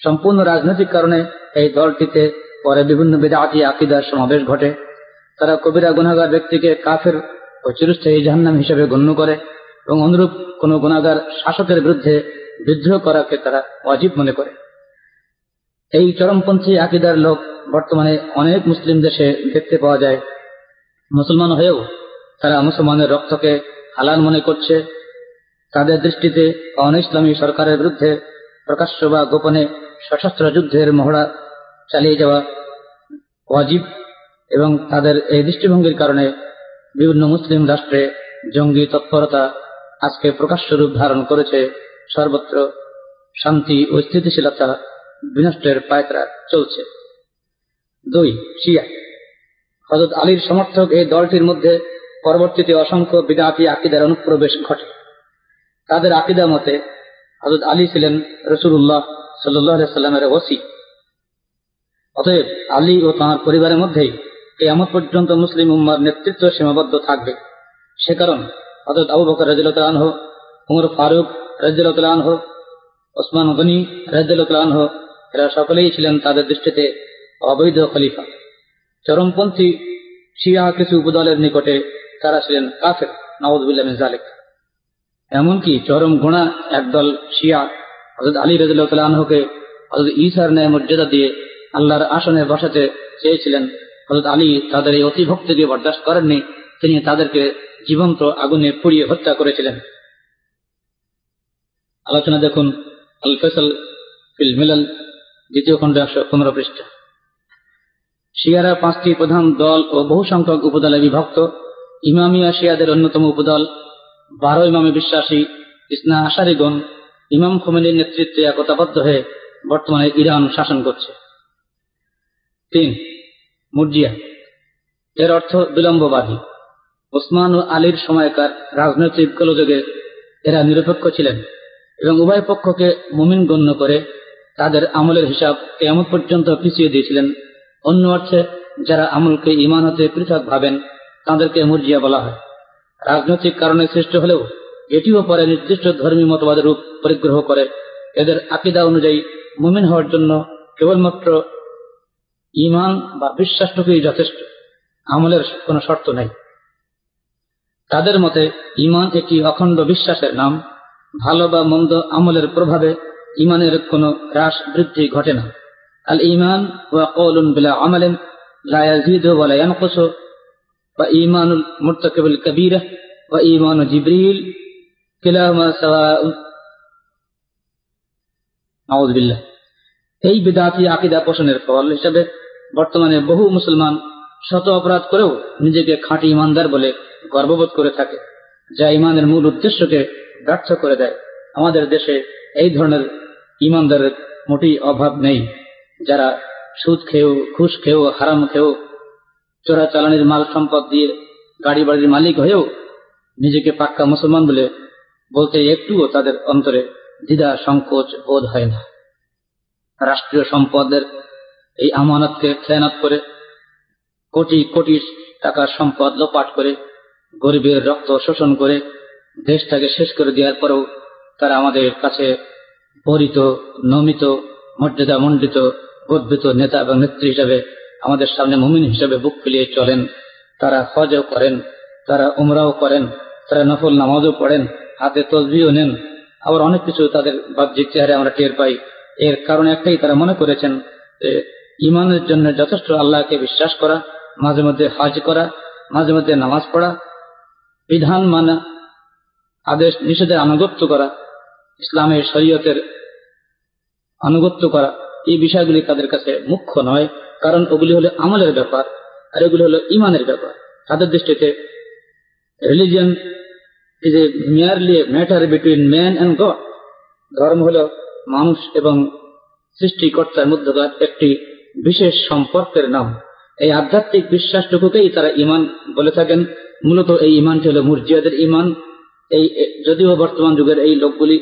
সম্পূর্ণ রাজনৈতিক কারণে এই দলটিতে পরে বিভিন্ন বেদাতি আকিদার সমাবেশ ঘটে। তারা কবিরা গুনাগার ব্যক্তিকে কাফের ও চিরস্থায়ী জাহান্নাম হিসেবে গণ্য করে এবং অনুরূপ কোন গুণাগার শাসকের বিরুদ্ধে বিদ্রোহ করাকে তারা অজীব মনে করে। এই চরমপন্থী আকিদার লোক বর্তমানে অনেক মুসলিম দেশে দেখতে পাওয়া যায়। মুসলমান হয়েও তারা মুসলমানের রক্তকে হালাল মনে করছে। তাদের দৃষ্টিতে অন ইসলামী সরকারের বিরুদ্ধে প্রকাশ্য বা গোপনে সশস্ত্র যুদ্ধের মহড়া চালিয়ে যাওয়া ওয়াজিব এবং তাদের এই দৃষ্টিভঙ্গির কারণে বিভিন্ন মুসলিম রাষ্ট্রে জঙ্গি তৎপরতা আজকে প্রকাশ্য রূপ ধারণ করেছে। সর্বত্র শান্তি ও স্থিতিশীলতা বিনষ্টের পায়তারা চলছে। দুই, শিয়া। হজরত আলীর সমর্থক এই দলটির মধ্যে পরবর্তীতে অসংখ্য বিদাতি আকিদার অনুপ্রবেশ ঘটে। তাদের আকিদা মতে হজরত আলী ছিলেন রসুল্লাহ সাল্লামের ওসি। অতএব আলী ও তাঁর পরিবারের মধ্যেই কেয়ামত পর্যন্ত মুসলিম উম্মার নেতৃত্ব সীমাবদ্ধ থাকবে। সে কারণ হজরত আবু বকর রাজিলতালহ উমর ফারুক রাজিলতালহ ওসমান গনি রাজিলতালহ এরা সকলেই ছিলেন তাদের দৃষ্টিতে অবৈধ খলিফা। চরমপন্থী শিয়া কিছু উপদলের নিকটে তারা ছিলেন কাফের নওয়াজবুল্লাহ এমনকি চরম গোনা একদল শিয়া হজরত আলী রাজুল্লাহকে হজরত ঈসার ন্যায় মর্যাদা দিয়ে আল্লাহর আসনে বসাতে চেয়েছিলেন। হজরত আলী তাদের এই অতিভক্তি দিয়ে বরদাস্ত করেননি, তিনি তাদেরকে জীবন্ত আগুনে পুড়িয়ে হত্যা করেছিলেন। আলোচনা দেখুন আল ফেসল ফিল মিলাল, দ্বিতীয় খণ্ড একশো পনেরো পৃষ্ঠা। শিয়ারা পাঁচটি প্রধান দল ও বহু সংখ্যক উপদলে বিভক্ত। ইমামিয়া শিয়াদের অন্যতম উপদল, বারো ইমামে বিশ্বাসী ইসনা আশারিগণ, ইমাম খোমেনির নেতৃত্বে একতাবদ্ধ হয়ে বর্তমানে ইরান শাসন করছে। তিন, মুরজিয়া। এর অর্থ বিলম্ববাদী। ওসমান ও আলীর সময়কার রাজনৈতিক গোলযোগে এরা নিরপেক্ষ ছিলেন এবং উভয় পক্ষকে মুমিন গণ্য করে তাদের আমলের হিসাব কেমন পর্যন্ত পিছিয়ে দিয়েছিলেন। অন্য অর্থে, যারা আমলকে ইমান হতে পৃথক ভাবেন তাদেরকে মুরজিয়া বলা হয়। রাজনৈতিক কারণে সৃষ্ট হলেও এটিও পরে নির্দিষ্ট ধর্মী মতবাদের রূপ পরিগ্রহ করে। এদের আকিদা অনুযায়ী মুমিন হওয়ার জন্য কেবলমাত্র ইমান বা বিশ্বাসটুকুই যথেষ্ট। আমলের কোনো শর্ত নেই। তাদের মতে ইমান একটি অখণ্ড বিশ্বাসের নাম। ভালো বা মন্দ আমলের প্রভাবে ইমানের কোনো হ্রাস, বৃদ্ধি ঘটে না। আল ইমান ওয়া কৌলুন বিলা আমালেন লা ইয়াজিদু ওয়া লা ইয়ানকুসু মুরতাকিবুল কাবীরা ওয়া ঈমানু জিবরিল কিলাহুমা সাওয়াউন নাউযু বিল্লাহ এই বিদাতি আকিদা পোষণের ফল হিসেবে বর্তমানে বহু মুসলমান শত অপরাধ করেও নিজেকে খাঁটি ইমানদার বলে গর্ববোধ করে থাকে, যা ইমানের মূল উদ্দেশ্যকে ব্যর্থ করে দেয়। আমাদের দেশে এই ধরনের ইমানদারের মোটেই অভাব নেই। যারা সুদ খেয়েও, ঘুষ খেয়েও, হারাম খেয়েও চোরাচালানির মাল সম্পদ দিয়ে গাড়ি বাড়ির মালিক হয়েও নিজেকে পাক্কা মুসলমান বলে বলতে একটুও তাদের অন্তরে দ্বিধা, সংকোচ বোধ হয় না। রাষ্ট্রীয় সম্পদের এই আমানতকে খেয়ানত করে কোটি কোটি টাকার সম্পদ লোপাট করে গরিবের রক্ত শোষণ করে দেশটাকে শেষ করে দেওয়ার পরেও তারা আমাদের কাছে পরিত নমিত মর্যাদা মণ্ডিত গর্বিত নেতা এবং নেত্রী হিসাবে আমাদের সামনে মুমিন হিসাবে বুক ফিলিয়ে চলেন। তারা হজও করেন, তারা উমরাও করেন, তারা নফল নামাজও পড়েন, হাতে তসবিও নেন। আবার অনেক কিছু তাদের বাহ্যিক চেহারে আমরা টের পাই। এর কারণ একটাই, তারা মনে করেছেন যে ইমানের জন্য যথেষ্ট আল্লাহকে বিশ্বাস করা, মাঝে মধ্যে হজ করা, মাঝে মধ্যে নামাজ পড়া, বিধান মানা, আদেশ নিষেধের আনুগত্য করা, ইসলামের শরীয়তের আনুগত্য করা, এই বিষয়গুলি তাদের কাছে মুখ্য নয়। কারণ ওগুলি হলো আমলের ব্যাপার আর এগুলি হলো ইমানের ব্যাপার। তাদের দৃষ্টিতে religion is a merely matter between man and God ধর্ম হলো মানুষ এবং সৃষ্টিকর্তার মধ্যকার একটি বিশেষ সম্পর্কের নাম। এই আধ্যাত্মিক বিশ্বাসটুকুকেই তারা ইমান বলে থাকেন। মূলত এই ইমানটি হল মুরজিয়াদের ইমান এই, যদিও বর্তমান যুগের এই লোকগুলি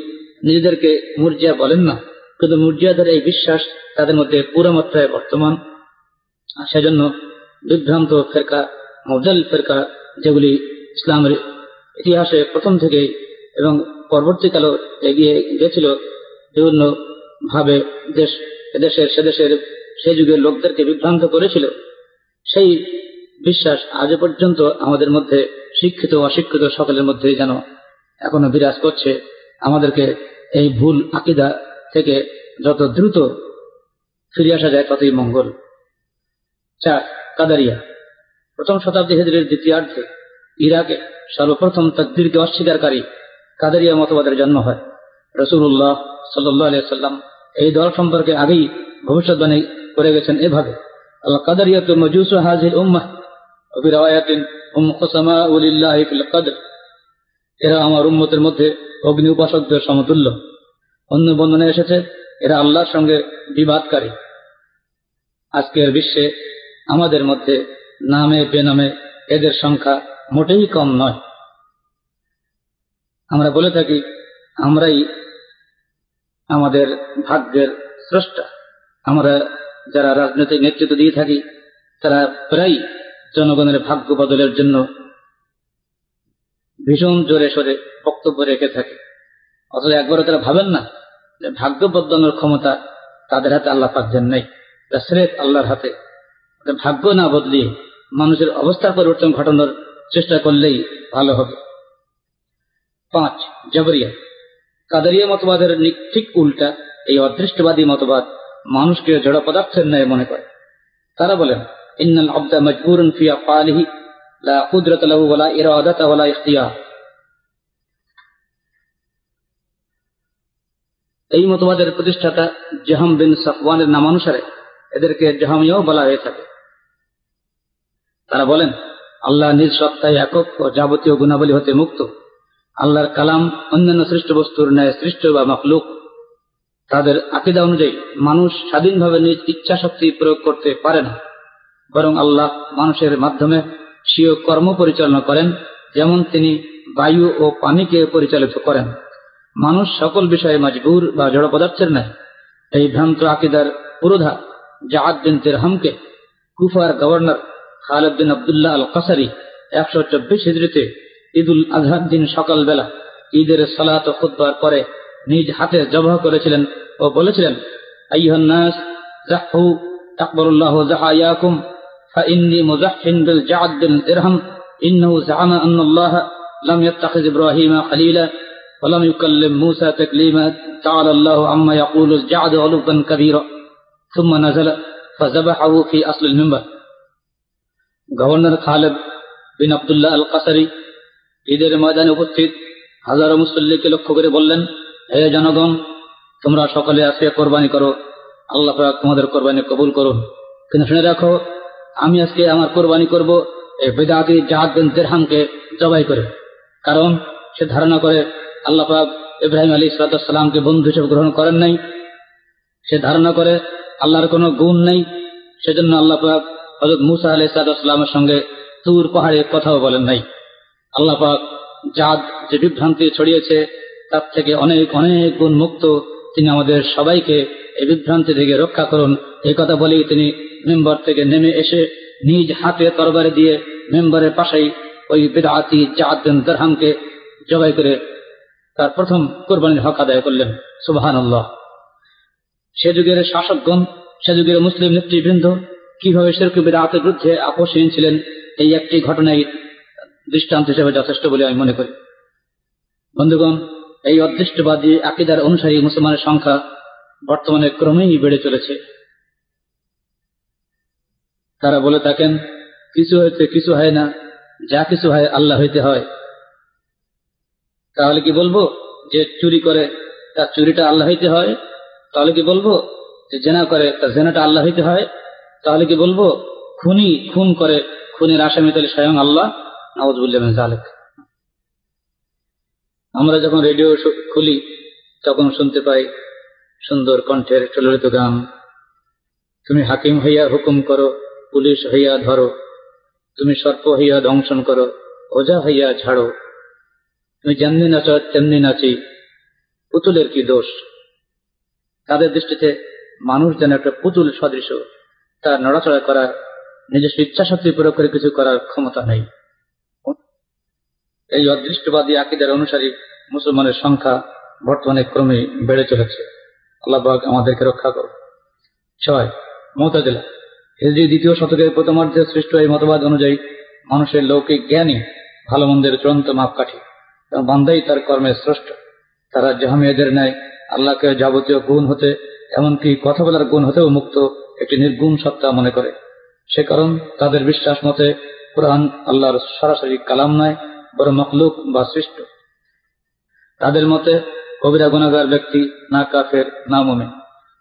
নিজেদেরকে মুরজিয়া বলেন না, কিন্তু মুরজিয়াদের এই বিশ্বাস তাদের মধ্যে পুরো মাত্রায় বর্তমান। সেজন্য বিভ্রান্ত ফেরকা মজাল ফেরকা যেগুলি ইসলামের ইতিহাসে প্রথম থেকেই এবং পরবর্তীকালেও এগিয়ে গেছিল বিভিন্ন ভাবে দেশ, এদেশের সেদেশের সেই যুগের লোকদেরকে বিভ্রান্ত করেছিল, সেই বিশ্বাস আজ পর্যন্ত আমাদের মধ্যে শিক্ষিত, অশিক্ষিত সকলের মধ্যে যেন এখনও বিরাজ করছে। আমাদেরকে এই ভুল আকিদা থেকে যত দ্রুত ফিরে আসা যায়, ততই মঙ্গল। চার, কাদারিয়া। প্রথম শতাব্দী হেজরের দ্বিতীয়ার্ধে ইরাকে সর্বপ্রথম তকদিরকে অস্বীকারী কাদারিয়া মতবাদের জন্ম হয়। রসুল্লাহ সাল্লাহ সাল্লাম এই দল সম্পর্কে আগেই ভবিষ্যৎবাণী করে গেছেন এভাবে এরা আমার উম্মতের মধ্যে অগ্নি উপাসকদের সমতুল্য। অন্য বন্ধনে এসেছে, এরা আল্লাহর সঙ্গে বিবাদকারী। আজকের বিশ্বে আমাদের মধ্যে নামে, বেনামে এদের সংখ্যা মোটেই কম নয়। আমরা বলে থাকি, আমরাই আমাদের ভাগ্যের স্রষ্টা। আমরা যারা রাজনৈতিক নেতৃত্ব দিয়ে থাকি, তারা প্রায় জনগণের ভাগ্য বদলের জন্য ভীষণ জোরে সোরে বক্তব্য রেখে থাকে। অথচ একবারও তারা ভাবেন না যে ভাগ্য বদলানোর ক্ষমতা তাদের হাতে আল্লাহ পাক দেন নাই। স্রেফ আল্লাহর হাতে ভাগ্য না বদলিয়ে মানুষের অবস্থার পরিবর্তন ঘটানোর চেষ্টা করলেই ভালো হবে। পাঁচ, জবরিয়া। কাদারিয়া মতবাদের ঠিক উল্টা এই অদৃষ্টবাদী মতবাদ মানুষকে জড় পদার্থের ন্যায় মনে করে। তারা বলেন, ইন্নাল আব্দা মজবুরুন ফি আফআলিহি, লা কুদরাত লাহু ওয়ালা ইরাদাতা ওয়ালা ইখতিয়ার। এই মতবাদের প্রতিষ্ঠাতা জাহাম বিন সাফওয়ানের নামানুসারে এদেরকে জাহামিয়াও বলা হয়ে থাকে। তারা বলেন, আল্লাহ নিজ সত্তায় একক ও যাবতীয় গুণাবলী হতে মুক্ত। আল্লাহর কালাম অন্যান্য সৃষ্ট বস্তুর ন্যায় সৃষ্ট বা মখলুক। তাদের আকিদা অনুযায়ী মানুষ স্বাধীনভাবে নিজ ইচ্ছা শক্তি প্রয়োগ করতে পারে না। বরং আল্লাহ মানুষের মাধ্যমে স্বীয় কর্ম পরিচালনা করেন, যেমন তিনি বায়ু ও পানিকে পরিচালিত করেন। মানুষ সকল বিষয়ে মজবুর বা জড় পদার্থের ন্যায়। এই ভ্রান্ত আকিদার পুরোধা জাহাদ বিন তেরহামকে কুফার governor Khaled bin Abdullah al Qasri একশো চব্বিশ হিজড়িতে ঈদুল আজহার দিন সকালবেলা ঈদের সালাত ও খুদ্বার পরে নিজ হাতে জবাহ করেছিলেন ও বলেছিলেন আইহান্নাস জাহু আকবরুল্লাহ জাহায়াকুম فإني مزح بالجعد بن درهم إنه زعم أن الله لم يتخذ إبراهيم خليلا ولم يكلم موسى تكليما تعالى الله عما يقول الجعد علوا كبيرا ثم نزل فذبحه في أصل المنبر governor Khalid bin Abdullah al Qasri ঈদের ময়দানে উপস্থিত হাজারো মুসল্লিকে লক্ষ্য করে বললেন, হে জনগণ, তোমরা সকলে আজকে কোরবানি করো। আল্লাহ তোমাদের কোরবানি কবুল করুন। কিন্তু শুনে রাখো, আমি আজকে আমার কোরবানি করব এই বেদাতি জাহাদ বিন জবাই করে। কারণ সে ধারণা করে, আল্লাহ ইব্রাহিম আলী সালাতামকে বন্ধু হিসেবে গ্রহণ করেন নাই। সে ধারণা করে, আল্লাহর কোনো গুণ নেই। সেজন্য আল্লাহ হজরত মুসা আলি সালামের সঙ্গে তুর পাহাড়ে কথাও বলেন নাই। আল্লাহ পাক জাদ যে বিভ্রান্তি ছড়িয়েছে, তার থেকে অনেক অনেক গুণ মুক্ত। তিনি আমাদের সবাইকে এই বিভ্রান্তি থেকে রক্ষা করুন। এই কথা বলেই তিনি মেম্বার থেকে নেমে এসে নিজ হাতে তরবারে দিয়ে মেম্বারের পাশেই ওই বেদাতি জাদ বিন দরহামকে জবাই করে তার প্রথম কোরবানির হক আদায় করলেন। সুবাহান আল্লাহ সে যুগের শাসকগণ, সে যুগের মুসলিম নেতৃবৃন্দ কীভাবে শেরকু বেদাতের বিরুদ্ধে আপোষহীন ছিলেন, এই একটি ঘটনাই দৃষ্টান্ত হিসেবে যথেষ্ট বলে আমি মনে করি। বন্ধুগণ, এই অদৃষ্টবাদী আকিদার অনুসারী মুসলমানের সংখ্যা বর্তমানে ক্রমেই বেড়ে চলেছে। তারা বলে থাকেন, কিছু হইতে কিছু হয় না, যা কিছু হয় আল্লাহ হইতে হয়। তাহলে কি বলব যে চুরি করে তার চুরিটা আল্লাহ হইতে হয়? তাহলে কি বলব যে জেনা করে তার জেনাটা আল্লাহ হইতে হয়? তাহলে কি বলব? খুনি খুন করে, খুনের আসামি তাহলে স্বয়ং আল্লাহ। নওয়াজবুল্লাহ জালেক আমরা যখন রেডিও খুলি, তখন শুনতে পাই সুন্দর কণ্ঠের চলরিত গান। তুমি হাকিম হইয়া হুকুম করো, পুলিশ হইয়া ধরো। তুমি সর্প হইয়া দংশন করো, ওজা হইয়া ঝাড়ো। তুমি যেমনি নাচ, তেমনি নাচি। পুতুলের কি দোষ? তাদের দৃষ্টিতে মানুষ যেন একটা পুতুল সদৃশ। তার নড়াচড়া করার নিজস্ব ইচ্ছা শক্তি প্রয়োগ করে কিছু করার ক্ষমতা নেই। এই অদৃষ্টবাদী আকিদের অনুসারী মুসলমানের সংখ্যা বর্তমানে ক্রমে বেড়ে চলেছে। আল্লাহবাগ আমাদেরকে রক্ষা করো ছয় মমতাজিলা হিজড়ি দ্বিতীয় শতকের প্রথমার্ধে সৃষ্ট এই মতবাদ অনুযায়ী মানুষের লৌকিক জ্ঞানী ভালো মন্দের চূড়ান্ত মাপকাঠি এবং বান্দাই তার কর্মের স্রষ্ট। তারা জাহামিয়াদের ন্যায় আল্লাহকে যাবতীয় গুণ হতে, এমনকি কথা বলার গুণ হতেও মুক্ত একটি নির্গুণ সত্তা মনে করে। সে কারণ তাদের বিশ্বাস মতে কোরআন আল্লাহর সরাসরি কালাম নয় বড় মখলুক বা সৃষ্ট। তাদের মতে কবিরা গুণাগার ব্যক্তি না কাফের, না মমে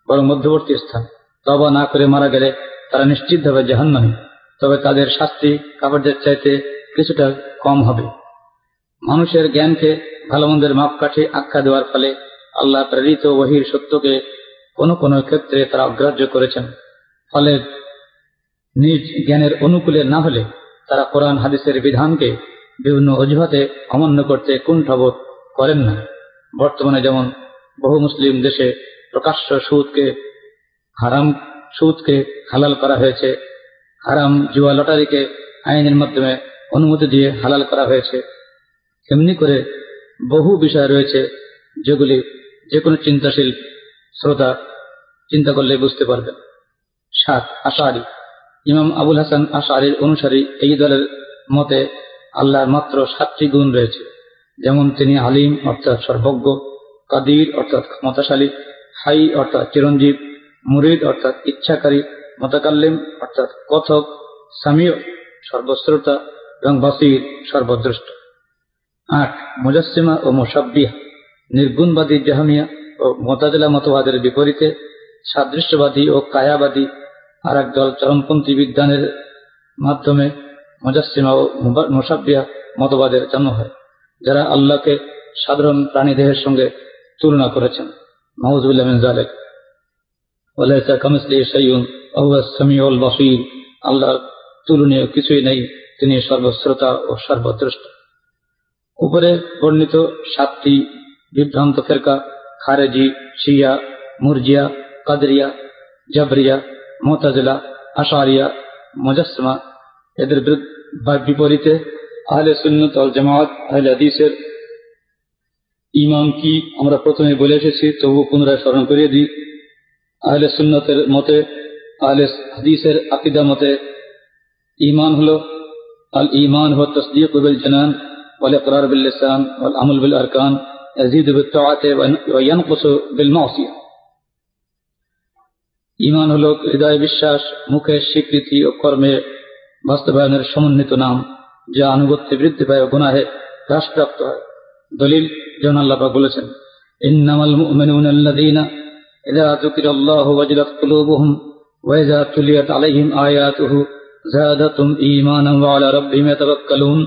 বরং মধ্যবর্তী স্থান। তবা না করে মারা গেলে তারা নিশ্চিতভাবে জাহান্নামী। তবে তাদের শাস্তি কাপড়দের চাইতে কিছুটা কম হবে। মানুষের জ্ঞানকে ভালো মন্দের মাপকাঠি আখ্যা দেওয়ার ফলে আল্লাহ প্রেরিত ওহির সত্যকে কোনো কোনো ক্ষেত্রে তারা অগ্রাহ্য করেছেন। ফলে নিজ জ্ঞানের অনুকূলে না হলে তারা কোরআন, হাদিসের বিধানকে বিভিন্ন অজুহাতে অমান্য করতে কুণ্ঠবোধ করেন না। বর্তমানে যেমন বহু মুসলিম দেশে প্রকাশ্য সুদকে হারাম, সুদকে হালাল করা হয়েছে, হারাম জুয়া লটারিকে আইনের মাধ্যমে অনুমতি দিয়ে হালাল করা হয়েছে, এমনি করে বহু বিষয় রয়েছে যেগুলি যে কোনো চিন্তাশীল শ্রোতা চিন্তা করলে বুঝতে পারবেন। সাত আশারি। ইমাম আবুল হাসান আশারির অনুসারী এই দলের মতে আল্লাহর মাত্র সাতটি গুণ রয়েছে। যেমন তিনি আলিম অর্থাৎ সর্বজ্ঞ, কাদির, অর্থাৎ ক্ষমতাশালী, হাই, অর্থাৎ চিরঞ্জীব, মুরিদ, অর্থাৎ ইচ্ছাকারী, মতাকাল্লিম, অর্থাৎ কথক সামিয় সর্বশ্রোতা এবং বাসির সর্বদ্রষ্ট আট মুজাসিমা ও মোসাব্বিয়া নির্গুণবাদী জাহামিয়া ও মোতাজলা মতবাদের বিপরীতে সাদৃশ্যবাদী ও কায়াবাদী আর এক দল চরমপন্থী বিজ্ঞানের মাধ্যমে মুজাসিমা ও মোসাব্বিয়া মতবাদের জন্ম হয়, যারা আল্লাহকে সাধারণ প্রাণী দেহের সঙ্গে তুলনা করেছেন। আল্লাহর তুলনীয় কিছুই নেই, তিনি সর্বশ্রোতা ও সর্বদ্রষ্টা উপরে বর্ণিত সাতটি বিভ্রান্ত ফেরকা, খারেজি, শিয়া, মুরজিয়া কাদরিয়া জাবরিয়া মোতাজিলা আশারিয়া মুজাসমা এদের বিরুদ্ধ- বা- বিপরীতে আহলে সুন্নত আল জামাত আহলে হাদিসের ইমাম কি আমরা প্রথমে বলে এসেছি তবু পুনরায় স্মরণ করিয়ে দিই আহলে সুন্নতের মতে আহলে হাদিসের আকিদা মতে ইমান হলো আল ইমান হো তসদিক বিল জানান ওয়াল ইকরার বিল লিসান ওয়াল আমল বিল আরকান يزيد بالطاعة وينقص بالمعصية ইমান হলো হৃদয় বিশ্বাস মুখের স্বীকৃতি ও কর্মে বাস্তবায়নের সমন্বিত নাম যা আনুগত্যে বৃদ্ধি পায় ও গুনাহে হ্রাসপ্রাপ্ত হয় দলিল যেমন আল্লাহ পাক বলেছেন ইন্নামাল মুমিনুনা আল্লাযীনা ইযা যুকিরাল্লাহু ওয়াজিলাত কুলুবুহুম ওয়া ইযা তুলিয়াত আলাইহিম আয়াতুহু زادتهم إيمانا وعلى ربهم يتوكلون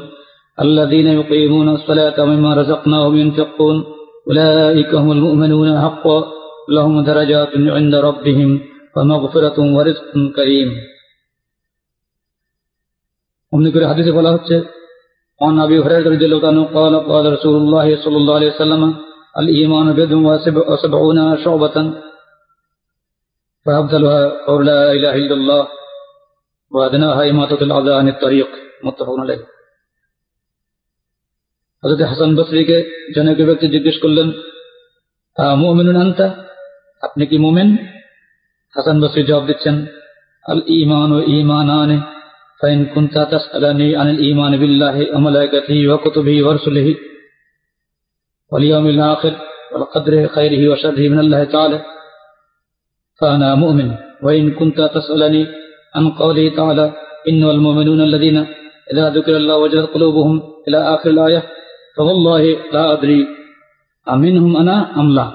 الذين يقيمون الصلاة ومما رزقناهم ينفقون أولئك هم المؤمنون حقا لهم درجات عند ربهم ومغفرة ورزق كريم অমনি করে হাদিসে বলা হচ্ছে عن أبي هريرة رضي الله عنه قال قال رسول الله صلى الله عليه وسلم الإيمان بضع وسبع- وسبعون شعبة فأفضلها قول لا إله إلا الله وأدناها إماتة الأذى عن الطريق متفق عليه হজরত হাসান বসরিকে জনক ব্যক্তি জিজ্ঞেস করলেন মুমিনুন আনতা আপনি কি মুমিন হাসান বসরি জবাব দিচ্ছেন আল ইমান ও ইমানানে فإن كنت تسألني عن الإيمان بالله وملائكته وكتبه ورسله واليوم الآخر والقدر خيره وشره من الله تعالى فأنا مؤمن وإن كنت تسألني عن قوله تعالى إن المؤمنون الذين إذا ذكر الله وجلت قلوبهم إلى آخر الآية فوالله لا أدري أمنهم أنا أم لا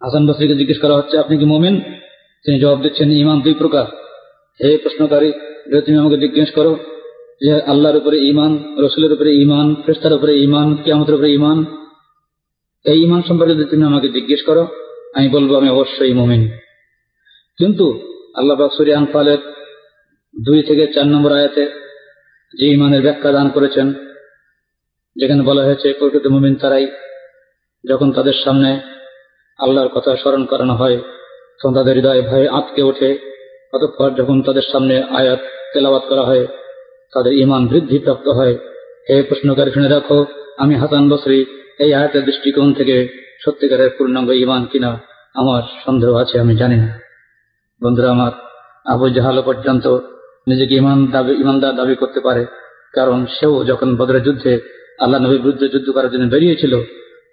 হাসান বসরিকে জিজ্ঞেস করা হচ্ছে আপনি কি মোমেন তিনি জবাব দিচ্ছেন ইমান দুই প্রকার। হে প্রশ্নকারী যদি তুমি আমাকে জিজ্ঞেস করো যে আল্লাহর উপরে ইমান রসুলের উপরে ইমান ফেস্তার উপরে ইমান কিয়ামতের উপরে ইমান এই ইমান সম্পর্কে যদি তুমি আমাকে জিজ্ঞেস করো, আমি বলব আমি অবশ্যই মোমেন। কিন্তু আল্লাহ বাকসুরি আনফালের দুই থেকে চার নম্বর আয়াতে যে ইমানের ব্যাখ্যা দান করেছেন, যেখানে বলা হয়েছে, প্রকৃত মুমিন তারাই যখন তাদের সামনে আল্লাহর কথা স্মরণ করানো হয় তখন তাদের হৃদয় ভয়ে আঁতকে ওঠে। অতঃপর যখন তাদের সামনে আয়াত তেলাওয়াত করা হয়, তাদের ইমান বৃদ্ধি প্রাপ্ত হয়। হে প্রশ্নকারী, শুনে রাখো, আমি হাসান বসরি। এই আয়াতের দৃষ্টিকোণ থেকে সত্যিকারের পূর্ণাঙ্গ ইমান কিনা আমার সন্দেহ আছে, আমি জানি না। বন্ধুরা আমার, আবু জাহাল পর্যন্ত নিজেকে ইমান দাবি ইমানদার দাবি করতে পারে। কারণ সেও যখন বদরের যুদ্ধে আল্লাহ নবীর বিরুদ্ধে যুদ্ধ করার জন্য বেরিয়েছিল,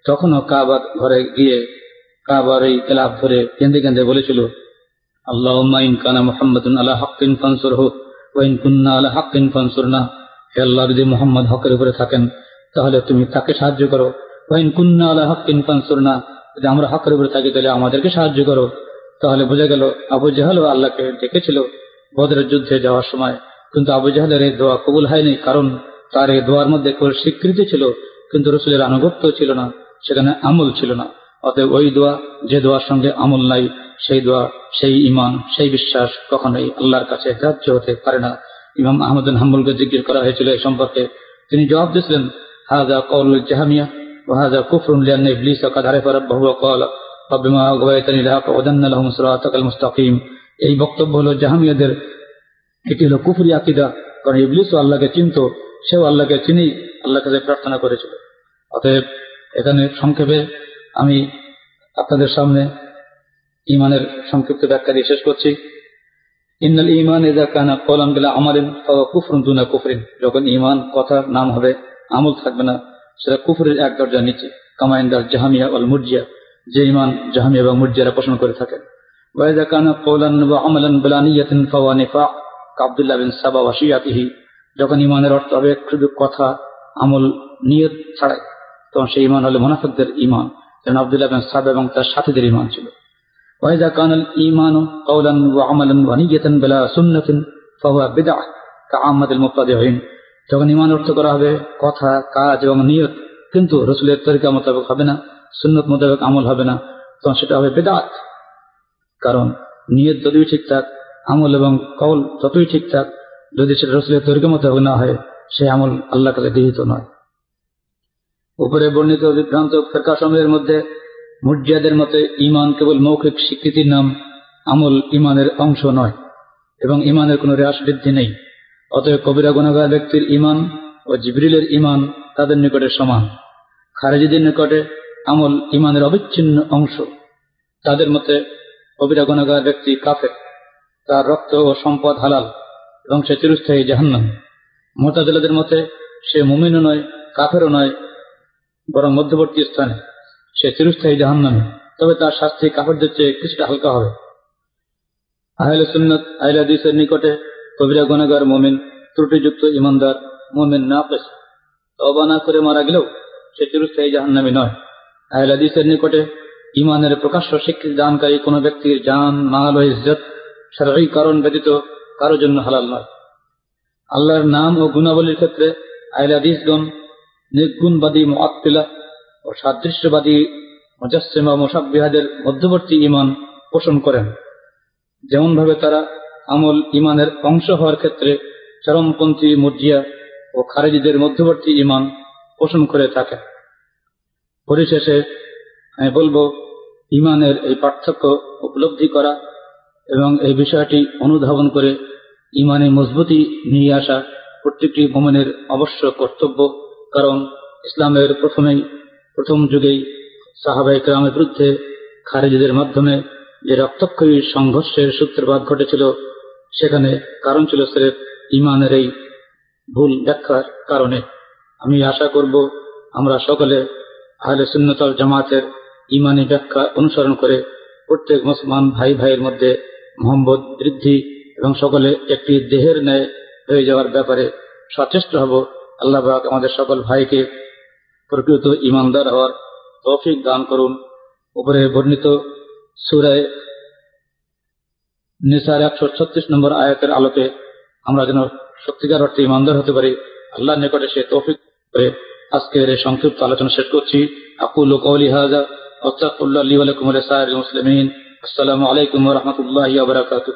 তখনও কাবার ঘরে গিয়ে কাবার এই ধরে কেঁদে কেঁদে বলেছিল আল্লাহ ইন কানা মোহাম্মদ আল্লাহ হকিন হোক ওয়াইন কুন্না আল্লাহ হকিন না হে আল্লাহ, যদি মোহাম্মদ হকের উপরে থাকেন, তাহলে তুমি তাকে সাহায্য করো। ওয়াইন কুন্না আল্লাহ হকিন ফানসুর না যদি আমরা হকের উপরে থাকি, তাহলে আমাদেরকে সাহায্য করো। তাহলে বোঝা গেল, আবু জাহালও আল্লাহকে ডেকেছিল বদরের যুদ্ধে যাওয়ার সময়। কিন্তু আবু জাহালের এই দোয়া কবুল হয়নি, কারণ তার এই দোয়ার মধ্যে স্বীকৃতি ছিল, কিন্তু রসুলের আনুগত্য ছিল না, সেখানে আমল ছিল না। অতএব ওই দোয়া যে দোয়ার সঙ্গে আমল নাই সেই দোয়া সেই ইমান সেই বিশ্বাস কখনোই আল্লাহর কাছে গ্রাহ্য হতে পারে না ইমাম আহমদ হাম্বুলকে জিজ্ঞেস করা হয়েছিল এই সম্পর্কে তিনি জবাব দিয়েছিলেন হাজা কৌল জাহামিয়া وهذا كفر لأن إبليس قد عرف ربه وقال فبما أغويتني لأقعدن لهم صراطك المستقيم এই বক্তব্য হলো জাহামিয়াদের এটি হলো কুফরি আকিদা কারণ ইবলিসও আল্লাহকে চিনত সেও আল্লাহকে চিনেই আল্লাহর কাছে প্রার্থনা করেছিল অতএব এখানে সংক্ষেপে আমি আপনাদের সামনে ইমানের সংক্ষিপ্ত ব্যাখ্যা দিয়ে শেষ করছি। ইন্নাল ইমান এদা কানা কলাম গেলা আমারিন কুফরুন দুনা কুফরিন। যখন ইমান কথা নাম হবে, আমল থাকবে না, সেটা কুফরের এক দরজা নিচে। কামাইন্দার জাহামিয়া অল মুরজিয়া। যে ইমান জাহামিয়া এবং মুরজিয়ারা পোষণ করে থাকেন। ওয়াইদা কানা কৌলান বা আমালান বেলানিয়াতিন ফাওয়া নিফা। আব্দুল্লাহ বিন সাবা ওয়াসিয়াতিহি যখন ইমানের অর্থ হবে শুধু কথা, আমল, নিয়ত ছাড়াই। তখন সেই ইমান হলো মোনাফিকদের ইমান যেন আব্দুল্লাহ বিন সাবা এবং তার সাথীদের ইমান ছিল। ওয়াইদা কানাল ওয়া আমালান ওয়া নিয়াতান বেলা সুন্নাতিন কাআমাতুল মুবতাদিঈন যখন ইমান অর্থ করা হবে, কথা, কাজ এবং নিয়ত কিন্তু রসুলের তরিকা মোতাবেক হবে না, সুন্নত মোতাবেক আমল হবে না, তখন সেটা হবে বেদাত কারণ নিয়ত যতই ঠিকঠাক আমল এবং কৌল ততই ঠিকঠাক যদি সেটা রসুলের তরিকা মোতাবেক না হয় সে আমল আল্লাহ কাছে গৃহীত নয়। উপরে বর্ণিত বিভ্রান্ত সময়ের মধ্যে মুরজিয়াদের মতে ইমান কেবল মৌখিক স্বীকৃতির নাম, আমল ইমানের অংশ নয়, এবং ইমানের কোনো হ্রাস বৃদ্ধি নেই। অতএব কবিরা গুণাগার ব্যক্তির ইমান ও জিবরিলের ইমান তাদের নিকটে সমান। খারেজিদের নিকটে আমল ইমানের অবিচ্ছিন্ন অংশ। তাদের মতে কবিরা গুণাগার ব্যক্তি কাফের। তার রক্ত ও সম্পদ হালাল, এবং সে চিরস্থায়ী জাহান্নাম। মোতাজেলাদের মতে সে মুমিনও নয়, কাফেরও নয় বরং মধ্যবর্তী স্থানে সে চিরস্থায়ী জাহান্নামে। তবে তার শাস্তি কাফেরদের চেয়ে কিছুটা হালকা হবে। আহলে সুন্নত, আহলে হাদিসের নিকটে কবিরা, গুনাহগার, মোমেন, ত্রুটিযুক্ত ইমানদার, মোমেন না পেশ তবা না করে মারা গেলেও সে চিরস্থায়ী জাহান্নামী নয়। আহলে হাদিসের নিকটে ইমানের প্রকাশ্য স্বীকৃতি দানকারী কোনো ব্যক্তির জান, মাল ও ইজ্জত সারাই কারণ ব্যতীত কারোর জন্য হালাল নয়। আল্লাহর নাম ও গুণাবলীর ক্ষেত্রে আহলে হাদিসগণ নির্গুণবাদী মোয়াত্তিলা ও সাদৃশ্যবাদী মুজাসিমা মোসাব্বিহাদের মধ্যবর্তী ইমান পোষণ করেন। যেমনভাবে তারা আমল ইমানের অংশ হওয়ার ক্ষেত্রে চরমপন্থী মুরজিয়া ও খারেজিদের মধ্যবর্তী ইমান পোষণ করে থাকে। পরিশেষে আমি বলব ইমানের এই পার্থক্য উপলব্ধি করা এবং এই বিষয়টি অনুধাবন করে ইমানে মজবুতি নিয়ে আসা প্রত্যেকটি ভ্রমণের অবশ্য কর্তব্য কারণ ইসলামের প্রথমেই, প্রথম যুগেই সাহাবাই গ্রামের বিরুদ্ধে খারেজিদের মাধ্যমে যে রক্তক্ষয়ী সংঘর্ষের সূত্রপাত ঘটেছিল, সেখানে কারণ ছিল সিরেফ ইমানের এই ভুল ব্যাখ্যার কারণে। আমি আশা করব আমরা সকলে আহলে সুন্নতল জামাতের ইমানি ব্যাখ্যা অনুসরণ করে প্রত্যেক মুসলমান ভাই ভাইয়ের মধ্যে মোহাম্মদ বৃদ্ধি এবং সকলে একটি দেহের ন্যায় হয়ে যাওয়ার ব্যাপারে সচেষ্ট হব। আল্লাহ আমাদের সকল ভাইকে প্রকৃত ইমানদার হওয়ার তৌফিক দান করুন। উপরে বর্ণিত সুরায় নিসার একশো ছত্রিশ নম্বর আয়াতের আলোকে আমরা যেন সত্যিকার অর্থে ইমানদার হতে পারি আল্লাহ নিকটে সে তৌফিক করে। আজকের এই সংক্ষিপ্ত আলোচনা শেষ করছি। আকুল কৌলি হাজা অস্তাকুল্লাহ আলী আলাইকুম সাহেব মুসলিমিন। আসসালামু আলাইকুম রহমতুল্লাহ বারাকাতুহ।